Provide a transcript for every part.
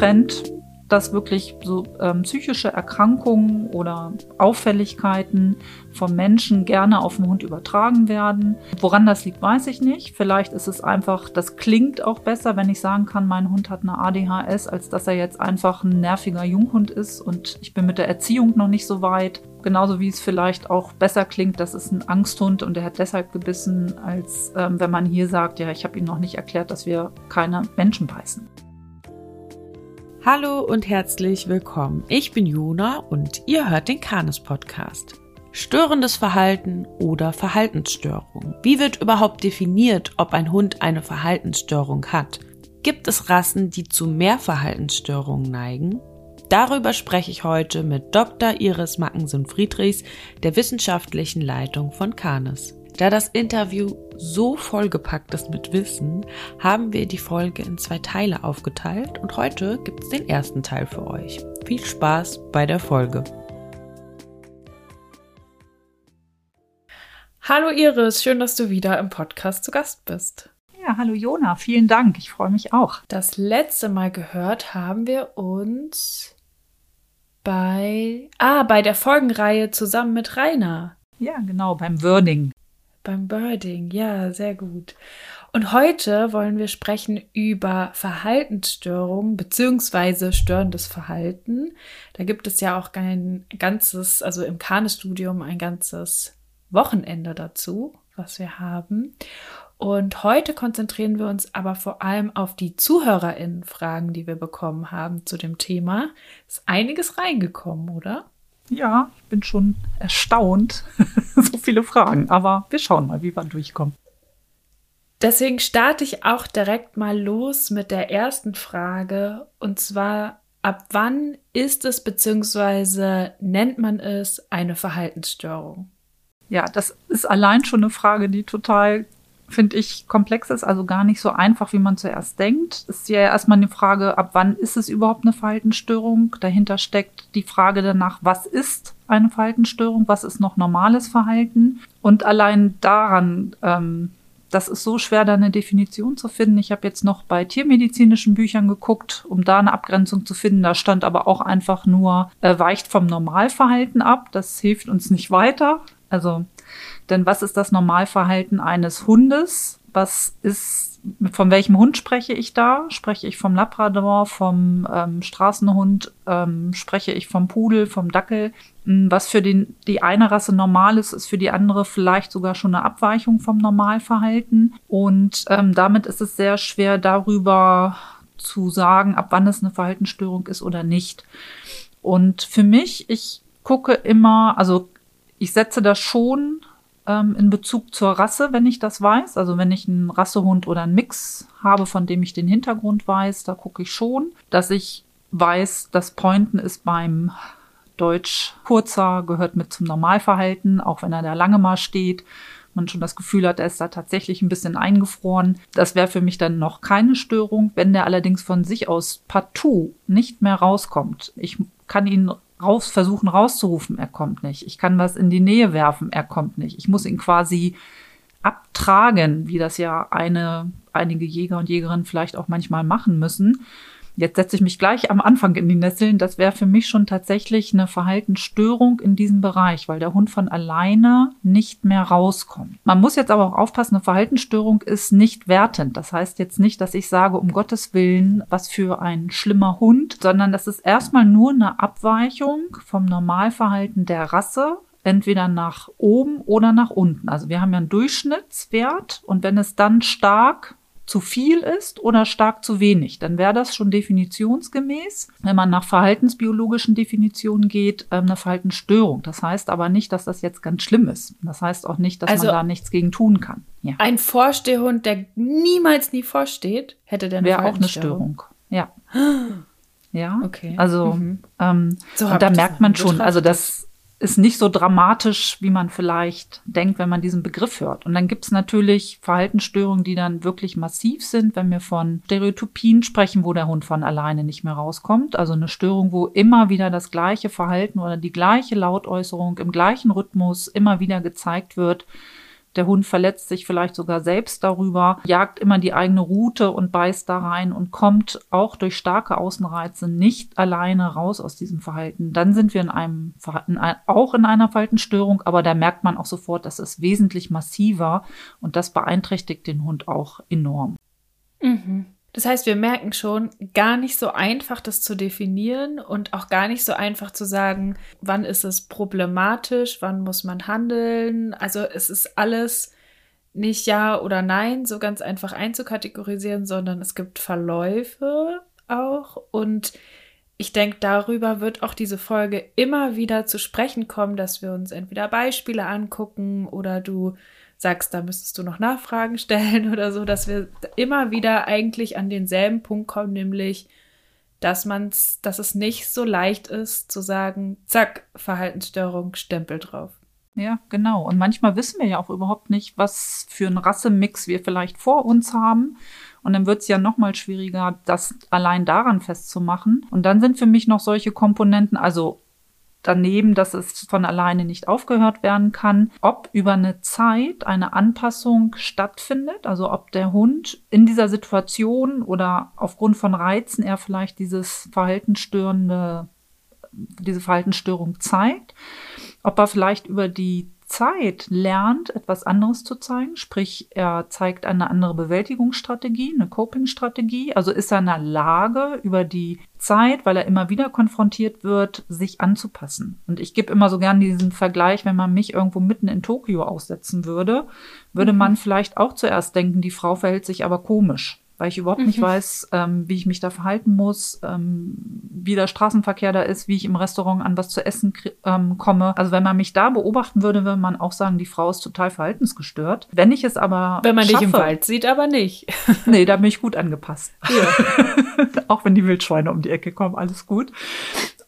Trend, dass wirklich so ähm, psychische Erkrankungen oder Auffälligkeiten vom Menschen gerne auf den Hund übertragen werden. Woran das liegt, weiß ich nicht. Vielleicht ist es einfach, das klingt auch besser, wenn ich sagen kann, mein Hund hat eine ADHS, als dass er jetzt einfach ein nerviger Junghund ist und ich bin mit der Erziehung noch nicht so weit. Genauso wie es vielleicht auch besser klingt, das ist ein Angsthund und er hat deshalb gebissen, als ähm, wenn man hier sagt, ja, ich habe ihm noch nicht erklärt, dass wir keine Menschen beißen. Hallo und herzlich willkommen. Ich bin Jona und ihr hört den Kanes Podcast. Störendes Verhalten oder Verhaltensstörung. Wie wird überhaupt definiert, ob ein Hund eine Verhaltensstörung hat? Gibt es Rassen, die zu mehr Verhaltensstörungen neigen? Darüber spreche ich heute mit Dr. Iris Mackensen-Friedrichs, der wissenschaftlichen Leitung von Canis. Da das Interview so vollgepackt ist mit Wissen, haben wir die Folge in zwei Teile aufgeteilt und heute gibt es den ersten Teil für euch. Viel Spaß bei der Folge. Hallo Iris, schön, dass du wieder im Podcast zu Gast bist. Ja, hallo Jona, vielen Dank, ich freue mich auch. Das letzte Mal gehört haben wir uns bei, ah, bei der Folgenreihe zusammen mit Rainer. Ja, genau, beim Wording. Beim Birding, ja, sehr gut. Und heute wollen wir sprechen über Verhaltensstörungen beziehungsweise störendes Verhalten. Da gibt es ja auch ein ganzes, also im Kane-Studium ein ganzes Wochenende dazu, was wir haben. Und heute konzentrieren wir uns aber vor allem auf die ZuhörerInnen-Fragen, die wir bekommen haben zu dem Thema. Ist einiges reingekommen, oder? Ja, ich bin schon erstaunt. so viele Fragen. Aber wir schauen mal, wie wir durchkommen. Deswegen starte ich auch direkt mal los mit der ersten Frage. Und zwar, ab wann ist es bzw. nennt man es eine Verhaltensstörung? Ja, das ist allein schon eine Frage, die total finde ich, komplex ist, also gar nicht so einfach, wie man zuerst denkt. Es ist ja erstmal eine Frage, ab wann ist es überhaupt eine Verhaltensstörung? Dahinter steckt die Frage danach, was ist eine Verhaltensstörung, was ist noch normales Verhalten? Und allein daran, ähm, das ist so schwer, da eine Definition zu finden. Ich habe jetzt noch bei tiermedizinischen Büchern geguckt, um da eine Abgrenzung zu finden. Da stand aber auch einfach nur, äh, weicht vom Normalverhalten ab. Das hilft uns nicht weiter. Also denn was ist das Normalverhalten eines Hundes? Was ist, von welchem Hund spreche ich da? Spreche ich vom Labrador, vom ähm, Straßenhund? Ähm, spreche ich vom Pudel, vom Dackel? Hm, was für den, die eine Rasse normal ist, ist für die andere vielleicht sogar schon eine Abweichung vom Normalverhalten. Und ähm, damit ist es sehr schwer darüber zu sagen, ab wann es eine Verhaltensstörung ist oder nicht. Und für mich, ich gucke immer, also ich setze das schon ähm, in Bezug zur Rasse, wenn ich das weiß. Also wenn ich einen Rassehund oder einen Mix habe, von dem ich den Hintergrund weiß, da gucke ich schon, dass ich weiß, das Pointen ist beim Deutsch kurzer, gehört mit zum Normalverhalten, auch wenn er da lange mal steht man schon das Gefühl hat, er ist da tatsächlich ein bisschen eingefroren. Das wäre für mich dann noch keine Störung. Wenn der allerdings von sich aus partout nicht mehr rauskommt, ich kann ihn raus, versuchen rauszurufen, er kommt nicht. Ich kann was in die Nähe werfen, er kommt nicht. Ich muss ihn quasi abtragen, wie das ja eine, einige Jäger und Jägerinnen vielleicht auch manchmal machen müssen. Jetzt setze ich mich gleich am Anfang in die Nesseln. Das wäre für mich schon tatsächlich eine Verhaltensstörung in diesem Bereich, weil der Hund von alleine nicht mehr rauskommt. Man muss jetzt aber auch aufpassen, eine Verhaltensstörung ist nicht wertend. Das heißt jetzt nicht, dass ich sage, um Gottes Willen, was für ein schlimmer Hund, sondern das ist erstmal nur eine Abweichung vom Normalverhalten der Rasse, entweder nach oben oder nach unten. Also wir haben ja einen Durchschnittswert und wenn es dann stark zu viel ist oder stark zu wenig, dann wäre das schon definitionsgemäß, wenn man nach verhaltensbiologischen Definitionen geht, ähm, eine Verhaltensstörung. Das heißt aber nicht, dass das jetzt ganz schlimm ist. Das heißt auch nicht, dass also man da nichts gegen tun kann. Ja. Ein Vorstehhund, der niemals nie vorsteht, hätte dann wäre auch eine Störung. Ja. Ja, okay. Also mhm. ähm, so und da merkt man schon, also das ist nicht so dramatisch, wie man vielleicht denkt, wenn man diesen Begriff hört. Und dann gibt es natürlich Verhaltensstörungen, die dann wirklich massiv sind, wenn wir von Stereotypien sprechen, wo der Hund von alleine nicht mehr rauskommt. Also eine Störung, wo immer wieder das gleiche Verhalten oder die gleiche Lautäußerung im gleichen Rhythmus immer wieder gezeigt wird Der Hund verletzt sich vielleicht sogar selbst darüber, jagt immer die eigene Route und beißt da rein und kommt auch durch starke Außenreize nicht alleine raus aus diesem Verhalten. Dann sind wir in einem Verhalten, auch in einer Verhaltensstörung, aber da merkt man auch sofort, das ist wesentlich massiver und das beeinträchtigt den Hund auch enorm. Mhm. Das heißt, wir merken schon, gar nicht so einfach, das zu definieren und auch gar nicht so einfach zu sagen, wann ist es problematisch, wann muss man handeln. Also es ist alles nicht ja oder nein so ganz einfach einzukategorisieren, sondern es gibt Verläufe auch und ich denke, darüber wird auch diese Folge immer wieder zu sprechen kommen, dass wir uns entweder Beispiele angucken oder du sagst, da müsstest du noch Nachfragen stellen oder so, dass wir immer wieder eigentlich an denselben Punkt kommen, nämlich, dass man's, dass es nicht so leicht ist zu sagen, zack, Verhaltensstörung, Stempel drauf. Ja, genau. Und manchmal wissen wir ja auch überhaupt nicht, was für ein Rassemix wir vielleicht vor uns haben. Und dann wird es ja noch mal schwieriger, das allein daran festzumachen. Und dann sind für mich noch solche Komponenten, also daneben, dass es von alleine nicht aufgehört werden kann, ob über eine Zeit eine Anpassung stattfindet, also ob der Hund in dieser Situation oder aufgrund von Reizen er vielleicht dieses verhaltensstörende, diese Verhaltensstörung zeigt, ob er vielleicht über die Zeit lernt, etwas anderes zu zeigen, sprich er zeigt eine andere Bewältigungsstrategie, eine Coping-Strategie, also ist er in der Lage, über die Zeit, weil er immer wieder konfrontiert wird, sich anzupassen. Und ich gebe immer so gern diesen Vergleich, wenn man mich irgendwo mitten in Tokio aussetzen würde, würde mhm. man vielleicht auch zuerst denken, die Frau verhält sich aber komisch weil ich überhaupt mhm. nicht weiß, ähm, wie ich mich da verhalten muss, ähm, wie der Straßenverkehr da ist, wie ich im Restaurant an was zu essen ähm, komme. Also wenn man mich da beobachten würde, würde man auch sagen, die Frau ist total verhaltensgestört. Wenn ich es aber Wenn man schaffe, dich im Wald sieht, aber nicht. nee, da bin ich gut angepasst. Ja. auch wenn die Wildschweine um die Ecke kommen, alles gut.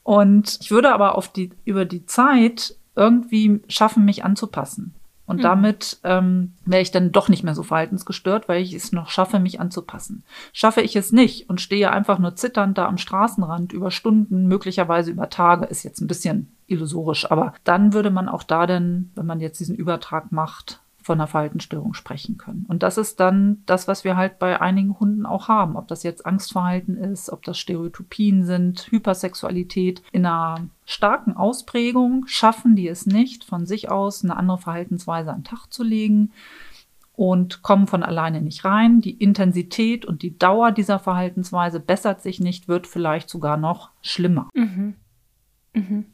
Und ich würde aber auf die, über die Zeit irgendwie schaffen, mich anzupassen. Und mhm. damit ähm, wäre ich dann doch nicht mehr so verhaltensgestört, weil ich es noch schaffe, mich anzupassen. Schaffe ich es nicht und stehe einfach nur zitternd da am Straßenrand über Stunden, möglicherweise über Tage, ist jetzt ein bisschen illusorisch, aber dann würde man auch da denn, wenn man jetzt diesen Übertrag macht, von einer Verhaltensstörung sprechen können. Und das ist dann das, was wir halt bei einigen Hunden auch haben. Ob das jetzt Angstverhalten ist, ob das Stereotypien sind, Hypersexualität. In einer starken Ausprägung schaffen die es nicht, von sich aus eine andere Verhaltensweise an den Tag zu legen und kommen von alleine nicht rein. Die Intensität und die Dauer dieser Verhaltensweise bessert sich nicht, wird vielleicht sogar noch schlimmer. Mhm. Mhm.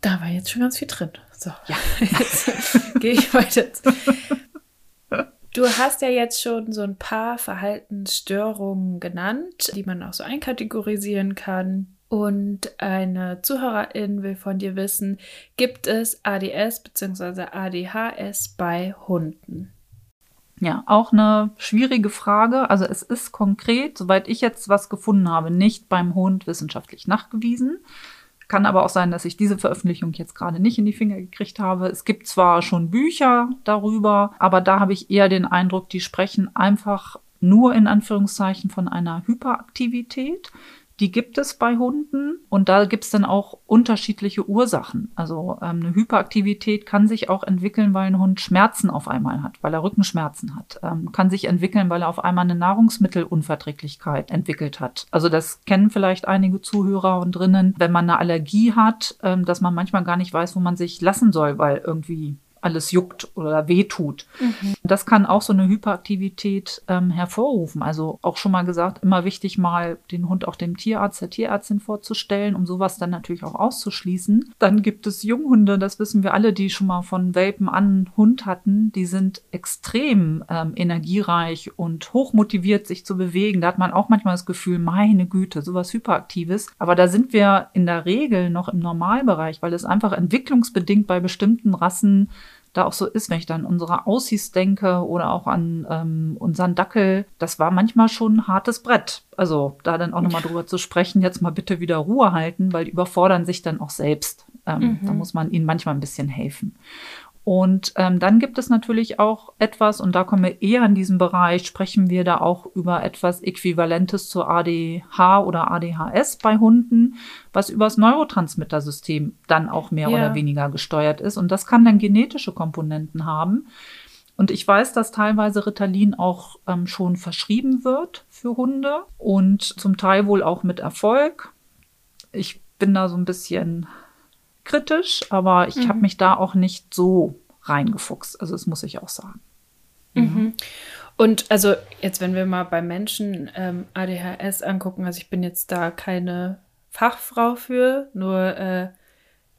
Da war jetzt schon ganz viel drin. So, ja, jetzt gehe ich weiter. Du hast ja jetzt schon so ein paar Verhaltensstörungen genannt, die man auch so einkategorisieren kann. Und eine Zuhörerin will von dir wissen, gibt es ADS bzw. ADHS bei Hunden? Ja, auch eine schwierige Frage. Also es ist konkret, soweit ich jetzt was gefunden habe, nicht beim Hund wissenschaftlich nachgewiesen. Kann aber auch sein, dass ich diese Veröffentlichung jetzt gerade nicht in die Finger gekriegt habe. Es gibt zwar schon Bücher darüber, aber da habe ich eher den Eindruck, die sprechen einfach nur in Anführungszeichen von einer Hyperaktivität. Die gibt es bei Hunden und da gibt es dann auch unterschiedliche Ursachen. Also ähm, eine Hyperaktivität kann sich auch entwickeln, weil ein Hund Schmerzen auf einmal hat, weil er Rückenschmerzen hat. Ähm, kann sich entwickeln, weil er auf einmal eine Nahrungsmittelunverträglichkeit entwickelt hat. Also das kennen vielleicht einige Zuhörer und drinnen, wenn man eine Allergie hat, ähm, dass man manchmal gar nicht weiß, wo man sich lassen soll, weil irgendwie alles juckt oder wehtut. Mhm. Das kann auch so eine Hyperaktivität ähm, hervorrufen. Also auch schon mal gesagt, immer wichtig, mal den Hund auch dem Tierarzt, der Tierärztin vorzustellen, um sowas dann natürlich auch auszuschließen. Dann gibt es Junghunde, das wissen wir alle, die schon mal von Welpen an Hund hatten. Die sind extrem ähm, energiereich und hochmotiviert, sich zu bewegen. Da hat man auch manchmal das Gefühl, meine Güte, sowas Hyperaktives. Aber da sind wir in der Regel noch im Normalbereich, weil es einfach entwicklungsbedingt bei bestimmten Rassen da auch so ist, wenn ich dann an unsere Aussies denke oder auch an ähm, unseren Dackel, das war manchmal schon ein hartes Brett. Also da dann auch nochmal drüber zu sprechen, jetzt mal bitte wieder Ruhe halten, weil die überfordern sich dann auch selbst. Ähm, mhm. Da muss man ihnen manchmal ein bisschen helfen. Und ähm, dann gibt es natürlich auch etwas, und da kommen wir eher in diesem Bereich, sprechen wir da auch über etwas Äquivalentes zur ADH oder ADHS bei Hunden, was übers Neurotransmittersystem dann auch mehr ja. oder weniger gesteuert ist. Und das kann dann genetische Komponenten haben. Und ich weiß, dass teilweise Ritalin auch ähm, schon verschrieben wird für Hunde und zum Teil wohl auch mit Erfolg. Ich bin da so ein bisschen kritisch, aber ich mhm. habe mich da auch nicht so reingefuchst. Also das muss ich auch sagen. Mhm. Und also jetzt, wenn wir mal bei Menschen ähm, ADHS angucken, also ich bin jetzt da keine Fachfrau für, nur äh,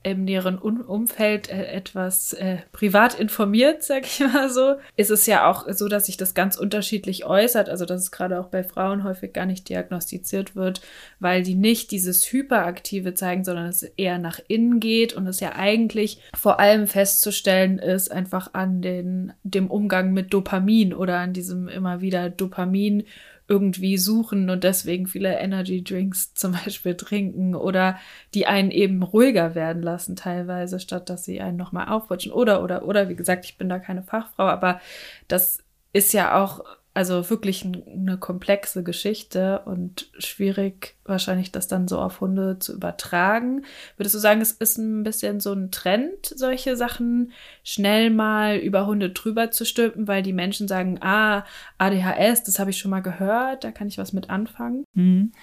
im näheren Umfeld äh, etwas äh, privat informiert, sag ich mal so, ist es ja auch so, dass sich das ganz unterschiedlich äußert. Also, dass es gerade auch bei Frauen häufig gar nicht diagnostiziert wird, weil die nicht dieses Hyperaktive zeigen, sondern es eher nach innen geht und es ja eigentlich vor allem festzustellen ist, einfach an den, dem Umgang mit Dopamin oder an diesem immer wieder Dopamin irgendwie suchen und deswegen viele Energy Drinks zum Beispiel trinken oder die einen eben ruhiger werden lassen teilweise, statt dass sie einen nochmal aufputschen. Oder, oder, oder, wie gesagt, ich bin da keine Fachfrau, aber das ist ja auch also wirklich eine komplexe Geschichte und schwierig wahrscheinlich das dann so auf Hunde zu übertragen. Würdest du sagen, es ist ein bisschen so ein Trend, solche Sachen schnell mal über Hunde drüber zu stülpen, weil die Menschen sagen, ah, ADHS, das habe ich schon mal gehört, da kann ich was mit anfangen? Mhm.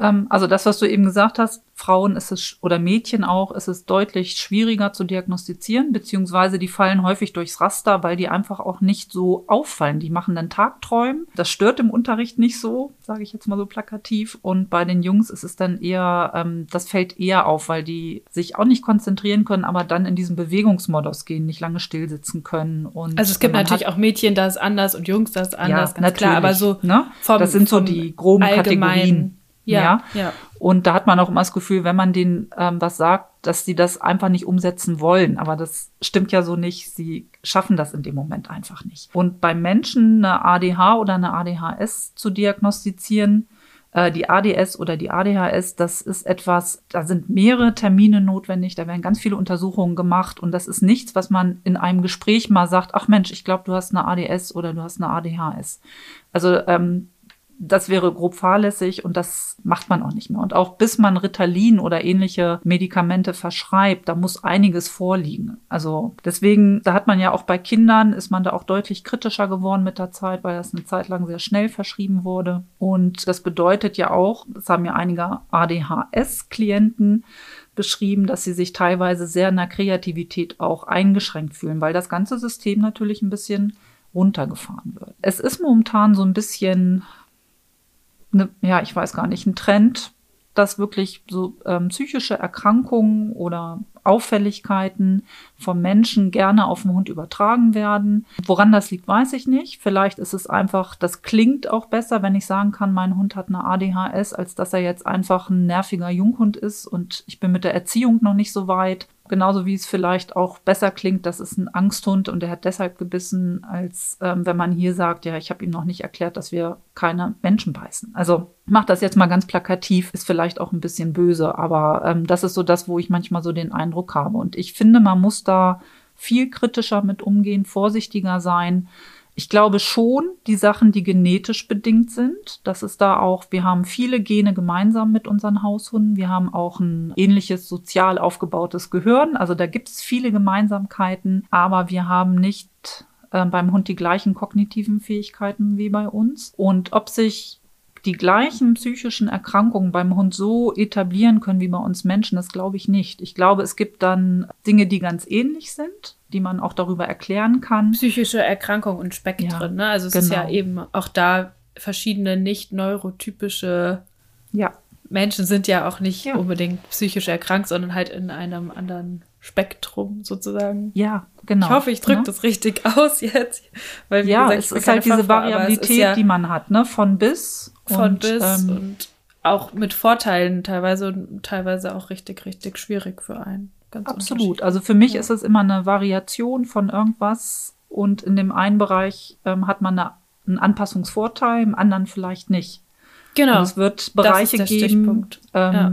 Ähm, also das, was du eben gesagt hast, Frauen ist es oder Mädchen auch, ist es deutlich schwieriger zu diagnostizieren, beziehungsweise die fallen häufig durchs Raster, weil die einfach auch nicht so auffallen. Die machen dann Tagträumen. Das stört im Unterricht nicht so, sage ich jetzt mal so plakativ. Und bei den Jungs ist es dann eher, ähm, das fällt eher auf, weil die sich auch nicht konzentrieren können, aber dann in diesem Bewegungsmodus gehen, nicht lange still sitzen können. Und also es gibt natürlich auch Mädchen, da ist anders und Jungs, da ist anders, ja, ganz natürlich, klar. Aber so, ne? vom, das sind so die groben Kategorien. Ja, ja. Und da hat man auch immer das Gefühl, wenn man denen ähm, was sagt, dass sie das einfach nicht umsetzen wollen. Aber das stimmt ja so nicht. Sie schaffen das in dem Moment einfach nicht. Und bei Menschen eine ADH oder eine ADHS zu diagnostizieren, äh, die ADS oder die ADHS, das ist etwas, da sind mehrere Termine notwendig, da werden ganz viele Untersuchungen gemacht und das ist nichts, was man in einem Gespräch mal sagt, ach Mensch, ich glaube, du hast eine ADS oder du hast eine ADHS. Also ähm, das wäre grob fahrlässig und das macht man auch nicht mehr. Und auch bis man Ritalin oder ähnliche Medikamente verschreibt, da muss einiges vorliegen. Also deswegen, da hat man ja auch bei Kindern, ist man da auch deutlich kritischer geworden mit der Zeit, weil das eine Zeit lang sehr schnell verschrieben wurde. Und das bedeutet ja auch, das haben ja einige ADHS-Klienten, beschrieben, dass sie sich teilweise sehr in der Kreativität auch eingeschränkt fühlen, weil das ganze System natürlich ein bisschen runtergefahren wird. Es ist momentan so ein bisschen eine, ja, ich weiß gar nicht, ein Trend, dass wirklich so ähm, psychische Erkrankungen oder Auffälligkeiten vom Menschen gerne auf den Hund übertragen werden. Woran das liegt, weiß ich nicht. Vielleicht ist es einfach, das klingt auch besser, wenn ich sagen kann, mein Hund hat eine ADHS, als dass er jetzt einfach ein nerviger Junghund ist und ich bin mit der Erziehung noch nicht so weit. Genauso wie es vielleicht auch besser klingt, das ist ein Angsthund und er hat deshalb gebissen, als ähm, wenn man hier sagt, ja, ich habe ihm noch nicht erklärt, dass wir keine Menschen beißen. Also macht das jetzt mal ganz plakativ, ist vielleicht auch ein bisschen böse, aber ähm, das ist so das, wo ich manchmal so den Eindruck habe. Und ich finde, man muss da viel kritischer mit umgehen, vorsichtiger sein ich glaube schon, die Sachen, die genetisch bedingt sind, das ist da auch, wir haben viele Gene gemeinsam mit unseren Haushunden. Wir haben auch ein ähnliches sozial aufgebautes Gehirn. Also da gibt es viele Gemeinsamkeiten, aber wir haben nicht äh, beim Hund die gleichen kognitiven Fähigkeiten wie bei uns. Und ob sich die gleichen psychischen Erkrankungen beim Hund so etablieren können wie bei uns Menschen, das glaube ich nicht. Ich glaube, es gibt dann Dinge, die ganz ähnlich sind die man auch darüber erklären kann. Psychische Erkrankung und Spektren, ja, ne? Also es genau. ist ja genau. eben auch da verschiedene nicht neurotypische ja. Menschen sind ja auch nicht ja. unbedingt psychisch erkrankt, sondern halt in einem anderen Spektrum sozusagen. Ja, genau. Ich hoffe, ich drücke genau. das richtig aus jetzt. Weil, wie ja, gesagt, es ist halt diese Variabilität, ja die man hat, ne? Von bis. Von und, bis ähm, und auch mit Vorteilen teilweise und teilweise auch richtig, richtig schwierig für einen. Ganz Absolut. Also für mich ja. ist es immer eine Variation von irgendwas und in dem einen Bereich ähm, hat man eine, einen Anpassungsvorteil, im anderen vielleicht nicht. Genau. Und es wird Bereiche geben, ähm, ja.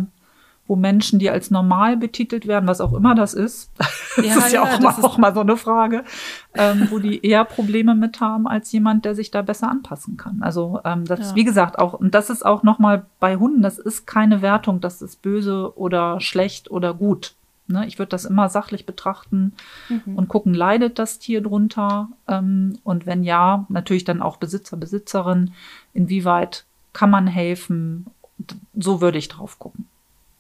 Wo Menschen, die als normal betitelt werden, was auch immer das ist, das Ja, ist ja, ja, auch, das mal, ist- auch mal so eine Frage, ähm, wo die eher Probleme mit haben als jemand, der sich da besser anpassen kann. Also ähm, das ist, Ja. wie gesagt, auch, und das ist auch nochmal bei Hunden, das ist keine Wertung, das ist böse oder schlecht oder gut. Ne? Ich würde das immer sachlich betrachten Mhm. und gucken, leidet das Tier drunter? Ähm, und wenn ja, natürlich dann auch Besitzer, Besitzerin, inwieweit kann man helfen? So würde ich drauf gucken.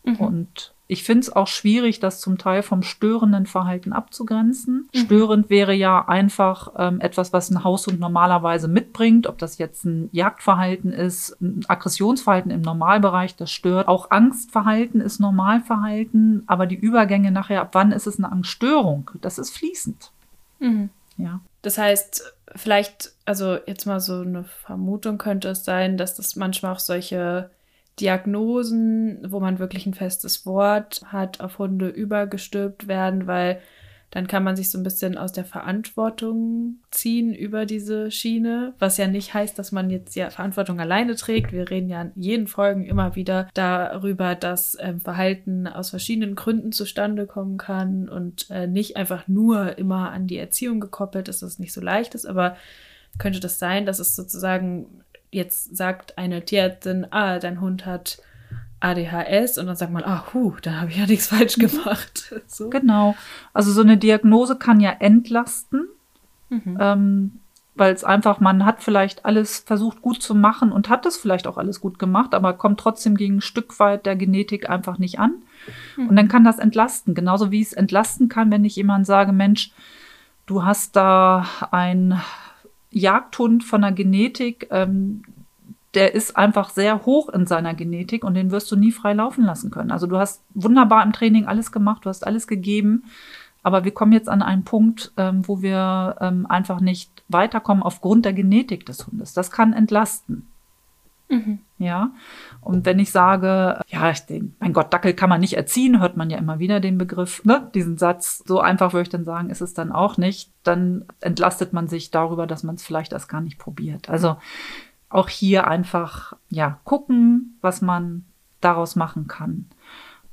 Mhm. Und ich finde es auch schwierig, das zum Teil vom störenden Verhalten abzugrenzen. Störend wäre ja einfach ähm, etwas, was ein Haushund normalerweise mitbringt, ob das jetzt ein Jagdverhalten ist, ein Aggressionsverhalten im Normalbereich, das stört. Auch Angstverhalten ist Normalverhalten, aber die Übergänge nachher, ab wann ist es eine Angststörung, das ist fließend. Mhm. Ja. Das heißt, vielleicht, also jetzt mal so eine Vermutung könnte es sein, dass das manchmal auch solche Diagnosen, wo man wirklich ein festes Wort hat, auf Hunde übergestülpt werden, weil dann kann man sich so ein bisschen aus der Verantwortung ziehen über diese Schiene, was ja nicht heißt, dass man jetzt ja Verantwortung alleine trägt. Wir reden ja in jeden Folgen immer wieder darüber, dass ähm, Verhalten aus verschiedenen Gründen zustande kommen kann und äh, nicht einfach nur immer an die Erziehung gekoppelt ist, dass es nicht so leicht ist, aber könnte das sein, dass es sozusagen jetzt sagt eine Tierärztin, ah, dein Hund hat ADHS und dann sagt man, ah, hu, dann habe ich ja nichts falsch gemacht. So. Genau. Also so eine Diagnose kann ja entlasten, Mhm. ähm, weil es einfach, man hat vielleicht alles versucht gut zu machen und hat es vielleicht auch alles gut gemacht, aber kommt trotzdem gegen ein Stück weit der Genetik einfach nicht an. Und dann kann das entlasten. Genauso wie es entlasten kann, wenn ich jemand sage, Mensch, du hast da ein Jagdhund von der Genetik, ähm, der ist einfach sehr hoch in seiner Genetik und den wirst du nie frei laufen lassen können. Also du hast wunderbar im Training alles gemacht, du hast alles gegeben, aber wir kommen jetzt an einen Punkt, ähm, wo wir ähm, einfach nicht weiterkommen aufgrund der Genetik des Hundes. Das kann entlasten. Mhm. Ja, und wenn ich sage, ja, ich den, mein Gott, Dackel kann man nicht erziehen, hört man ja immer wieder den Begriff, ne, diesen Satz. So einfach würde ich dann sagen, ist es dann auch nicht. Dann entlastet man sich darüber, dass man es vielleicht erst gar nicht probiert. Also auch hier einfach, ja, gucken, was man daraus machen kann.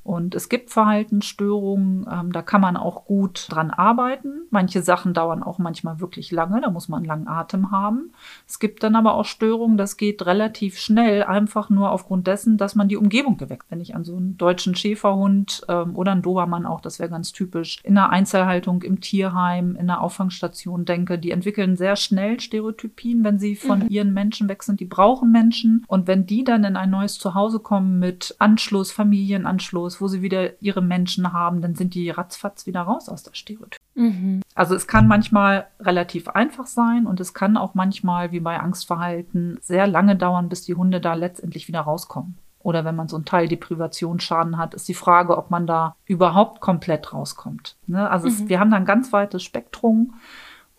Und es gibt Verhaltensstörungen, ähm, da kann man auch gut dran arbeiten. Manche Sachen dauern auch manchmal wirklich lange, da muss man einen langen Atem haben. Es gibt dann aber auch Störungen, das geht relativ schnell, einfach nur aufgrund dessen, dass man die Umgebung geweckt. Wenn ich an so einen deutschen Schäferhund ähm, oder einen Dobermann auch, das wäre ganz typisch, in der Einzelhaltung, im Tierheim, in der Auffangstation denke, die entwickeln sehr schnell Stereotypien, wenn sie von ihren Menschen weg sind. Die brauchen Menschen. Und wenn die dann in ein neues Zuhause kommen mit Anschluss, Familienanschluss, wo sie wieder ihre Menschen haben, dann sind die ratzfatz wieder raus aus der Stereotyp. Mhm. Also es kann manchmal relativ einfach sein und es kann auch manchmal, wie bei Angstverhalten, sehr lange dauern, bis die Hunde da letztendlich wieder rauskommen. Oder wenn man so einen Teil Deprivationsschaden hat, ist die Frage, ob man da überhaupt komplett rauskommt. Ne? Also es, wir haben da ein ganz weites Spektrum.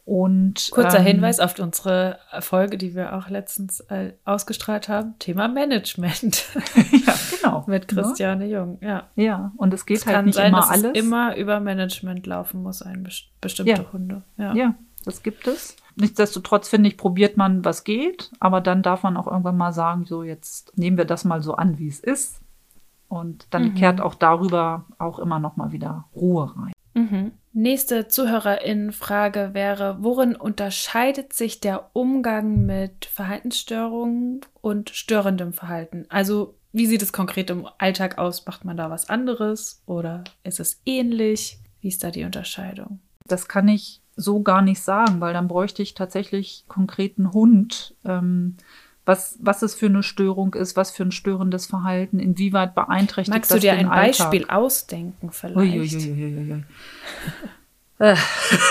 Und Kurzer ähm, Hinweis auf unsere Folge, die wir auch letztens äh, ausgestrahlt haben. Thema Management ja, genau. mit Christiane Jung. Ja. Ja, ja. und es geht Es halt nicht sein, immer alles. es immer über Management laufen muss, ein best bestimmte Ja. Hunde. Ja. Ja, das gibt es. Nichtsdestotrotz finde ich, probiert man, was geht, aber dann darf man auch irgendwann mal sagen, so jetzt nehmen wir das mal so an, wie es ist. Und dann Mhm. kehrt auch darüber auch immer noch mal wieder Ruhe rein. Mhm. Nächste Zuhörerin-Frage wäre, worin unterscheidet sich der Umgang mit Verhaltensstörungen und störendem Verhalten? Also wie sieht es konkret im Alltag aus? Macht man da was anderes oder ist es ähnlich? Wie ist da die Unterscheidung? Das kann ich so gar nicht sagen, weil dann bräuchte ich tatsächlich konkreten Hund. Ähm, was, was es für eine Störung ist, was für ein störendes Verhalten, inwieweit beeinträchtigt Magst das du dir ein Alltag? Beispiel ausdenken vielleicht? Uiuiuiuiui. Äh.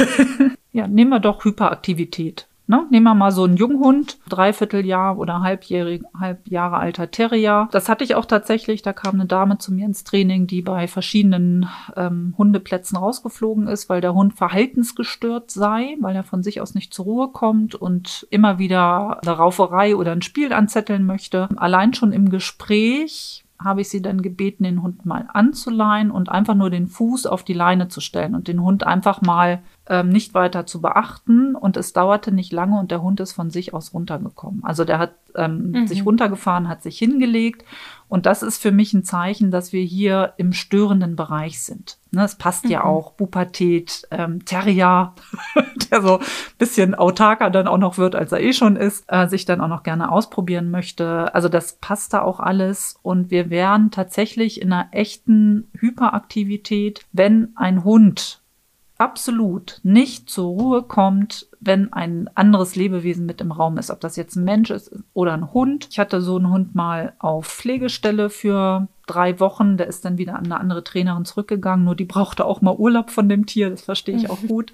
ja, nehmen wir doch Hyperaktivität. Ne? Nehmen wir mal so einen Junghund, Dreivierteljahr oder halbjährig, halb Jahre alter Terrier. Das hatte ich auch tatsächlich. Da kam eine Dame zu mir ins Training, die bei verschiedenen ähm, Hundeplätzen rausgeflogen ist, weil der Hund verhaltensgestört sei, weil er von sich aus nicht zur Ruhe kommt und immer wieder eine Rauferei oder ein Spiel anzetteln möchte. Allein schon im Gespräch habe ich sie dann gebeten, den Hund mal anzuleihen und einfach nur den Fuß auf die Leine zu stellen und den Hund einfach mal ähm, nicht weiter zu beachten und es dauerte nicht lange und der Hund ist von sich aus runtergekommen. Also der hat ähm, mhm. sich runtergefahren, hat sich hingelegt und das ist für mich ein Zeichen, dass wir hier im störenden Bereich sind. Ne, es passt mhm. ja auch Pubertät, ähm, Terrier, der so ein bisschen autarker dann auch noch wird, als er eh schon ist, äh, sich dann auch noch gerne ausprobieren möchte. Also das passt da auch alles und wir wären tatsächlich in einer echten Hyperaktivität, wenn ein Hund absolut nicht zur Ruhe kommt, wenn ein anderes Lebewesen mit im Raum ist, ob das jetzt ein Mensch ist oder ein Hund. Ich hatte so einen Hund mal auf Pflegestelle für drei Wochen, der ist dann wieder an eine andere Trainerin zurückgegangen, nur die brauchte auch mal Urlaub von dem Tier, das verstehe ich auch gut.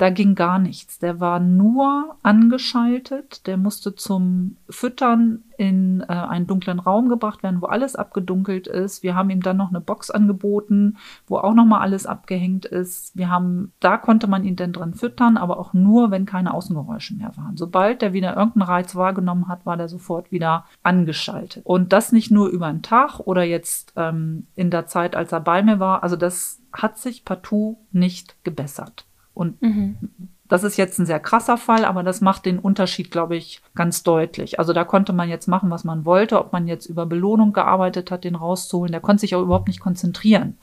Da ging gar nichts. Der war nur angeschaltet. Der musste zum Füttern in äh, einen dunklen Raum gebracht werden, wo alles abgedunkelt ist. Wir haben ihm dann noch eine Box angeboten, wo auch noch mal alles abgehängt ist. Wir haben, da konnte man ihn dann drin füttern, aber auch nur, wenn keine Außengeräusche mehr waren. Sobald der wieder irgendeinen Reiz wahrgenommen hat, war der sofort wieder angeschaltet. Und das nicht nur über einen Tag oder jetzt ähm, in der Zeit, als er bei mir war. Also das hat sich partout nicht gebessert. Und mhm. Das ist jetzt ein sehr krasser Fall, aber das macht den Unterschied, glaube ich, ganz deutlich. Also da konnte man jetzt machen, was man wollte, ob man jetzt über Belohnung gearbeitet hat, den rauszuholen. Der konnte sich auch überhaupt nicht konzentrieren.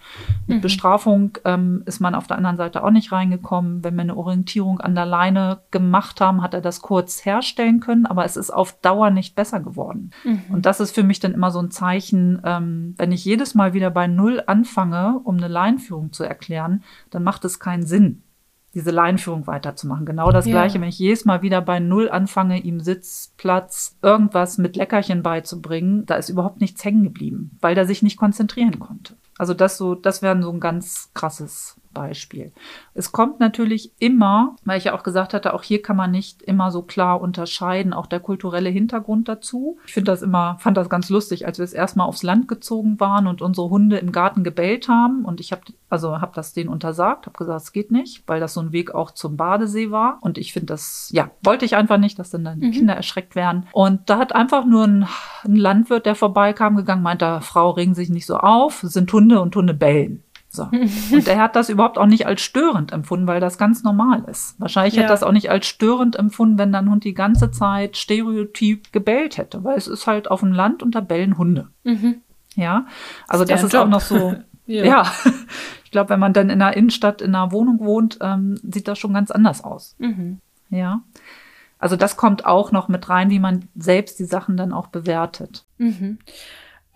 Mit mhm. Bestrafung ähm, ist man auf der anderen Seite auch nicht reingekommen. Wenn wir eine Orientierung an der Leine gemacht haben, hat er das kurz herstellen können, aber es ist auf Dauer nicht besser geworden. Mhm. Und das ist für mich dann immer so ein Zeichen, ähm, wenn ich jedes Mal wieder bei Null anfange, um eine Leinführung zu erklären, dann macht es keinen Sinn diese Leinführung weiterzumachen. Genau das ja. gleiche, wenn ich jedes Mal wieder bei Null anfange, ihm Sitz, Platz, irgendwas mit Leckerchen beizubringen, da ist überhaupt nichts hängen geblieben, weil er sich nicht konzentrieren konnte. Also das so, das wäre so ein ganz krasses Beispiel. Es kommt natürlich immer, weil ich ja auch gesagt hatte, auch hier kann man nicht immer so klar unterscheiden, auch der kulturelle Hintergrund dazu. Ich finde das immer, fand das ganz lustig, als wir es erstmal aufs Land gezogen waren und unsere Hunde im Garten gebellt haben und ich habe also habe das denen untersagt, habe gesagt, es geht nicht, weil das so ein Weg auch zum Badesee war und ich finde das, ja, wollte ich einfach nicht, dass dann, dann die mhm. Kinder erschreckt werden. Und da hat einfach nur ein, ein Landwirt, der vorbeikam, gegangen, meinte, Frau, regen sich nicht so auf, es sind Hunde und Hunde bellen. So. Und er hat das überhaupt auch nicht als störend empfunden, weil das ganz normal ist. Wahrscheinlich ja. hätte das auch nicht als störend empfunden, wenn dein Hund die ganze Zeit stereotyp gebellt hätte, weil es ist halt auf dem Land und da bellen Hunde. Mhm. Ja, also das, das ist Job. auch noch so. ja. ja. ich glaube, wenn man dann in einer Innenstadt in einer Wohnung wohnt, ähm, sieht das schon ganz anders aus. Mhm. Ja. Also das kommt auch noch mit rein, wie man selbst die Sachen dann auch bewertet. Mhm.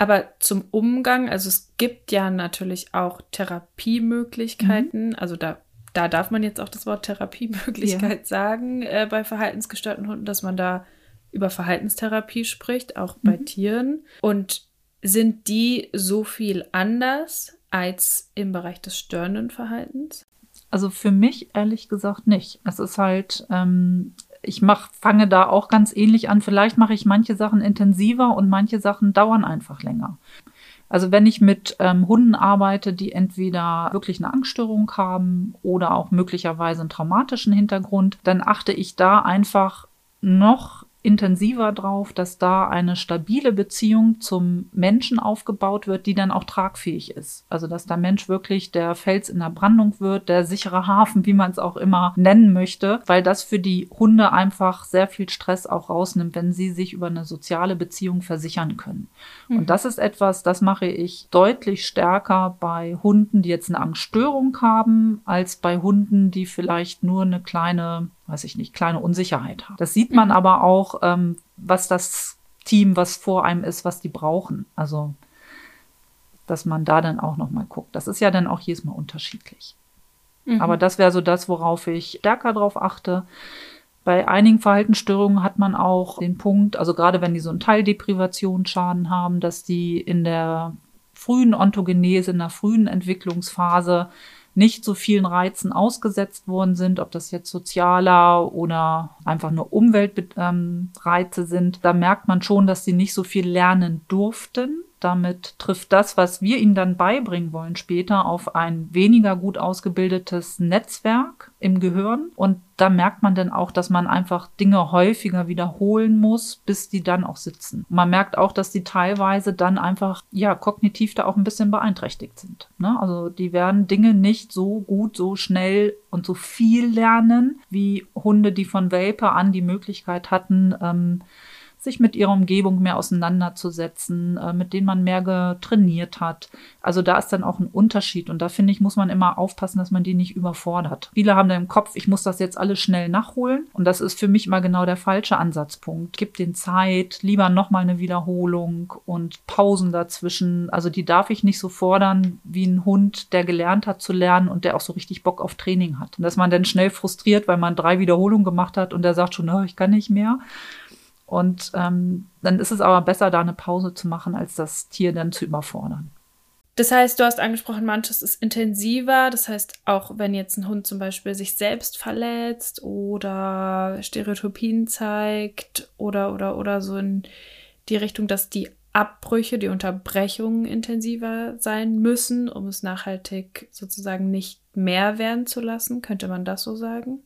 Aber zum Umgang, also es gibt ja natürlich auch Therapiemöglichkeiten. Mhm. Also da, da darf man jetzt auch das Wort Therapiemöglichkeit ja. sagen äh, bei verhaltensgestörten Hunden, dass man da über Verhaltenstherapie spricht, auch bei mhm. Tieren. Und sind die so viel anders als im Bereich des störenden Verhaltens? Also für mich ehrlich gesagt nicht. Es ist halt, ähm, ich mach, fange da auch ganz ähnlich an. Vielleicht mache ich manche Sachen intensiver und manche Sachen dauern einfach länger. Also wenn ich mit ähm, Hunden arbeite, die entweder wirklich eine Angststörung haben oder auch möglicherweise einen traumatischen Hintergrund, dann achte ich da einfach noch intensiver drauf, dass da eine stabile Beziehung zum Menschen aufgebaut wird, die dann auch tragfähig ist. Also dass der Mensch wirklich der Fels in der Brandung wird, der sichere Hafen, wie man es auch immer nennen möchte, weil das für die Hunde einfach sehr viel Stress auch rausnimmt, wenn sie sich über eine soziale Beziehung versichern können. Mhm. Und das ist etwas, das mache ich deutlich stärker bei Hunden, die jetzt eine Angststörung haben, als bei Hunden, die vielleicht nur eine kleine weiß ich nicht, kleine Unsicherheit haben. Das sieht man mhm. aber auch, ähm, was das Team, was vor einem ist, was die brauchen. Also, dass man da dann auch nochmal guckt. Das ist ja dann auch jedes Mal unterschiedlich. Mhm. Aber das wäre so das, worauf ich stärker drauf achte. Bei einigen Verhaltensstörungen hat man auch den Punkt, also gerade wenn die so einen Teildeprivationsschaden haben, dass die in der frühen Ontogenese, in der frühen Entwicklungsphase nicht so vielen Reizen ausgesetzt worden sind, ob das jetzt sozialer oder einfach nur Umweltreize ähm, sind, da merkt man schon, dass sie nicht so viel lernen durften Damit trifft das, was wir ihnen dann beibringen wollen später, auf ein weniger gut ausgebildetes Netzwerk im Gehirn. Und da merkt man dann auch, dass man einfach Dinge häufiger wiederholen muss, bis die dann auch sitzen. Man merkt auch, dass die teilweise dann einfach, ja, kognitiv da auch ein bisschen beeinträchtigt sind. Ne? Also die werden Dinge nicht so gut, so schnell und so viel lernen, wie Hunde, die von Welpe an die Möglichkeit hatten, ähm, sich mit ihrer Umgebung mehr auseinanderzusetzen, äh, mit denen man mehr getrainiert hat. Also da ist dann auch ein Unterschied und da finde ich, muss man immer aufpassen, dass man die nicht überfordert. Viele haben da im Kopf, ich muss das jetzt alles schnell nachholen und das ist für mich immer genau der falsche Ansatzpunkt. Gib den Zeit, lieber nochmal eine Wiederholung und Pausen dazwischen. Also die darf ich nicht so fordern wie ein Hund, der gelernt hat zu lernen und der auch so richtig Bock auf Training hat. Und dass man dann schnell frustriert, weil man drei Wiederholungen gemacht hat und der sagt schon, oh, ich kann nicht mehr. Und ähm, dann ist es aber besser, da eine Pause zu machen, als das Tier dann zu überfordern. Das heißt, du hast angesprochen, manches ist intensiver. Das heißt, auch wenn jetzt ein Hund zum Beispiel sich selbst verletzt oder Stereotypien zeigt oder, oder, oder so in die Richtung, dass die Abbrüche, die Unterbrechungen intensiver sein müssen, um es nachhaltig sozusagen nicht mehr werden zu lassen. Könnte man das so sagen?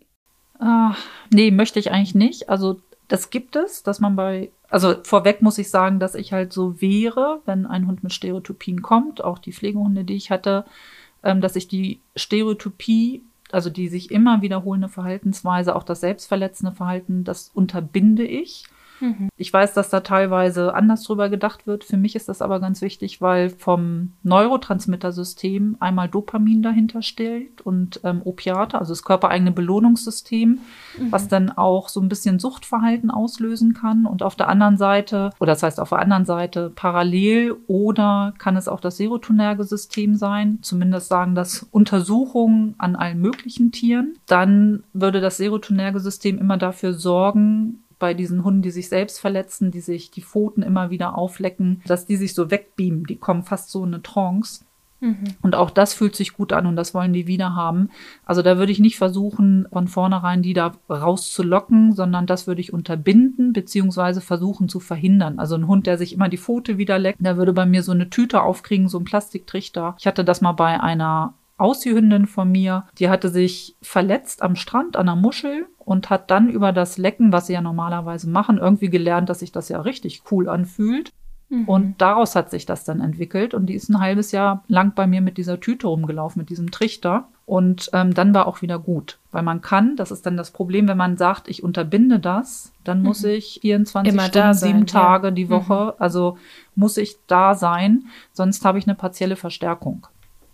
Ah, nee, möchte ich eigentlich nicht. Also das gibt es, dass man bei, also vorweg muss ich sagen, dass ich halt so wäre, wenn ein Hund mit Stereotypien kommt, auch die Pflegehunde, die ich hatte, ähm, dass ich die Stereotypie, also die sich immer wiederholende Verhaltensweise, auch das selbstverletzende Verhalten, das unterbinde ich Mhm. Ich weiß, dass da teilweise anders drüber gedacht wird. Für mich ist das aber ganz wichtig, weil vom Neurotransmittersystem einmal Dopamin dahinter steht und ähm, Opiate, also das körpereigene Belohnungssystem, mhm. was dann auch so ein bisschen Suchtverhalten auslösen kann. Und auf der anderen Seite, oder das heißt auf der anderen Seite parallel oder kann es auch das serotonerge System sein, zumindest sagen das Untersuchungen an allen möglichen Tieren. Dann würde das serotonerge System immer dafür sorgen, bei diesen Hunden, die sich selbst verletzen, die sich die Pfoten immer wieder auflecken, dass die sich so wegbeamen. Die kommen fast so in eine Trance. Mhm. Und auch das fühlt sich gut an und das wollen die wieder haben. Also da würde ich nicht versuchen, von vornherein die da rauszulocken, sondern das würde ich unterbinden beziehungsweise versuchen zu verhindern. Also ein Hund, der sich immer die Pfote wieder leckt, der würde bei mir so eine Tüte aufkriegen, so ein Plastiktrichter. Ich hatte das mal bei einer Aussiehündin von mir, die hatte sich verletzt am Strand an einer Muschel und hat dann über das Lecken, was sie ja normalerweise machen, irgendwie gelernt, dass sich das ja richtig cool anfühlt. Mhm. Und daraus hat sich das dann entwickelt. Und die ist ein halbes Jahr lang bei mir mit dieser Tüte rumgelaufen, mit diesem Trichter. Und ähm, dann war auch wieder gut. Weil man kann, das ist dann das Problem, wenn man sagt, ich unterbinde das, dann muss mhm. ich 24 Immer Stunden, sieben Tage ja. die Woche, mhm. also muss ich da sein, sonst habe ich eine partielle Verstärkung.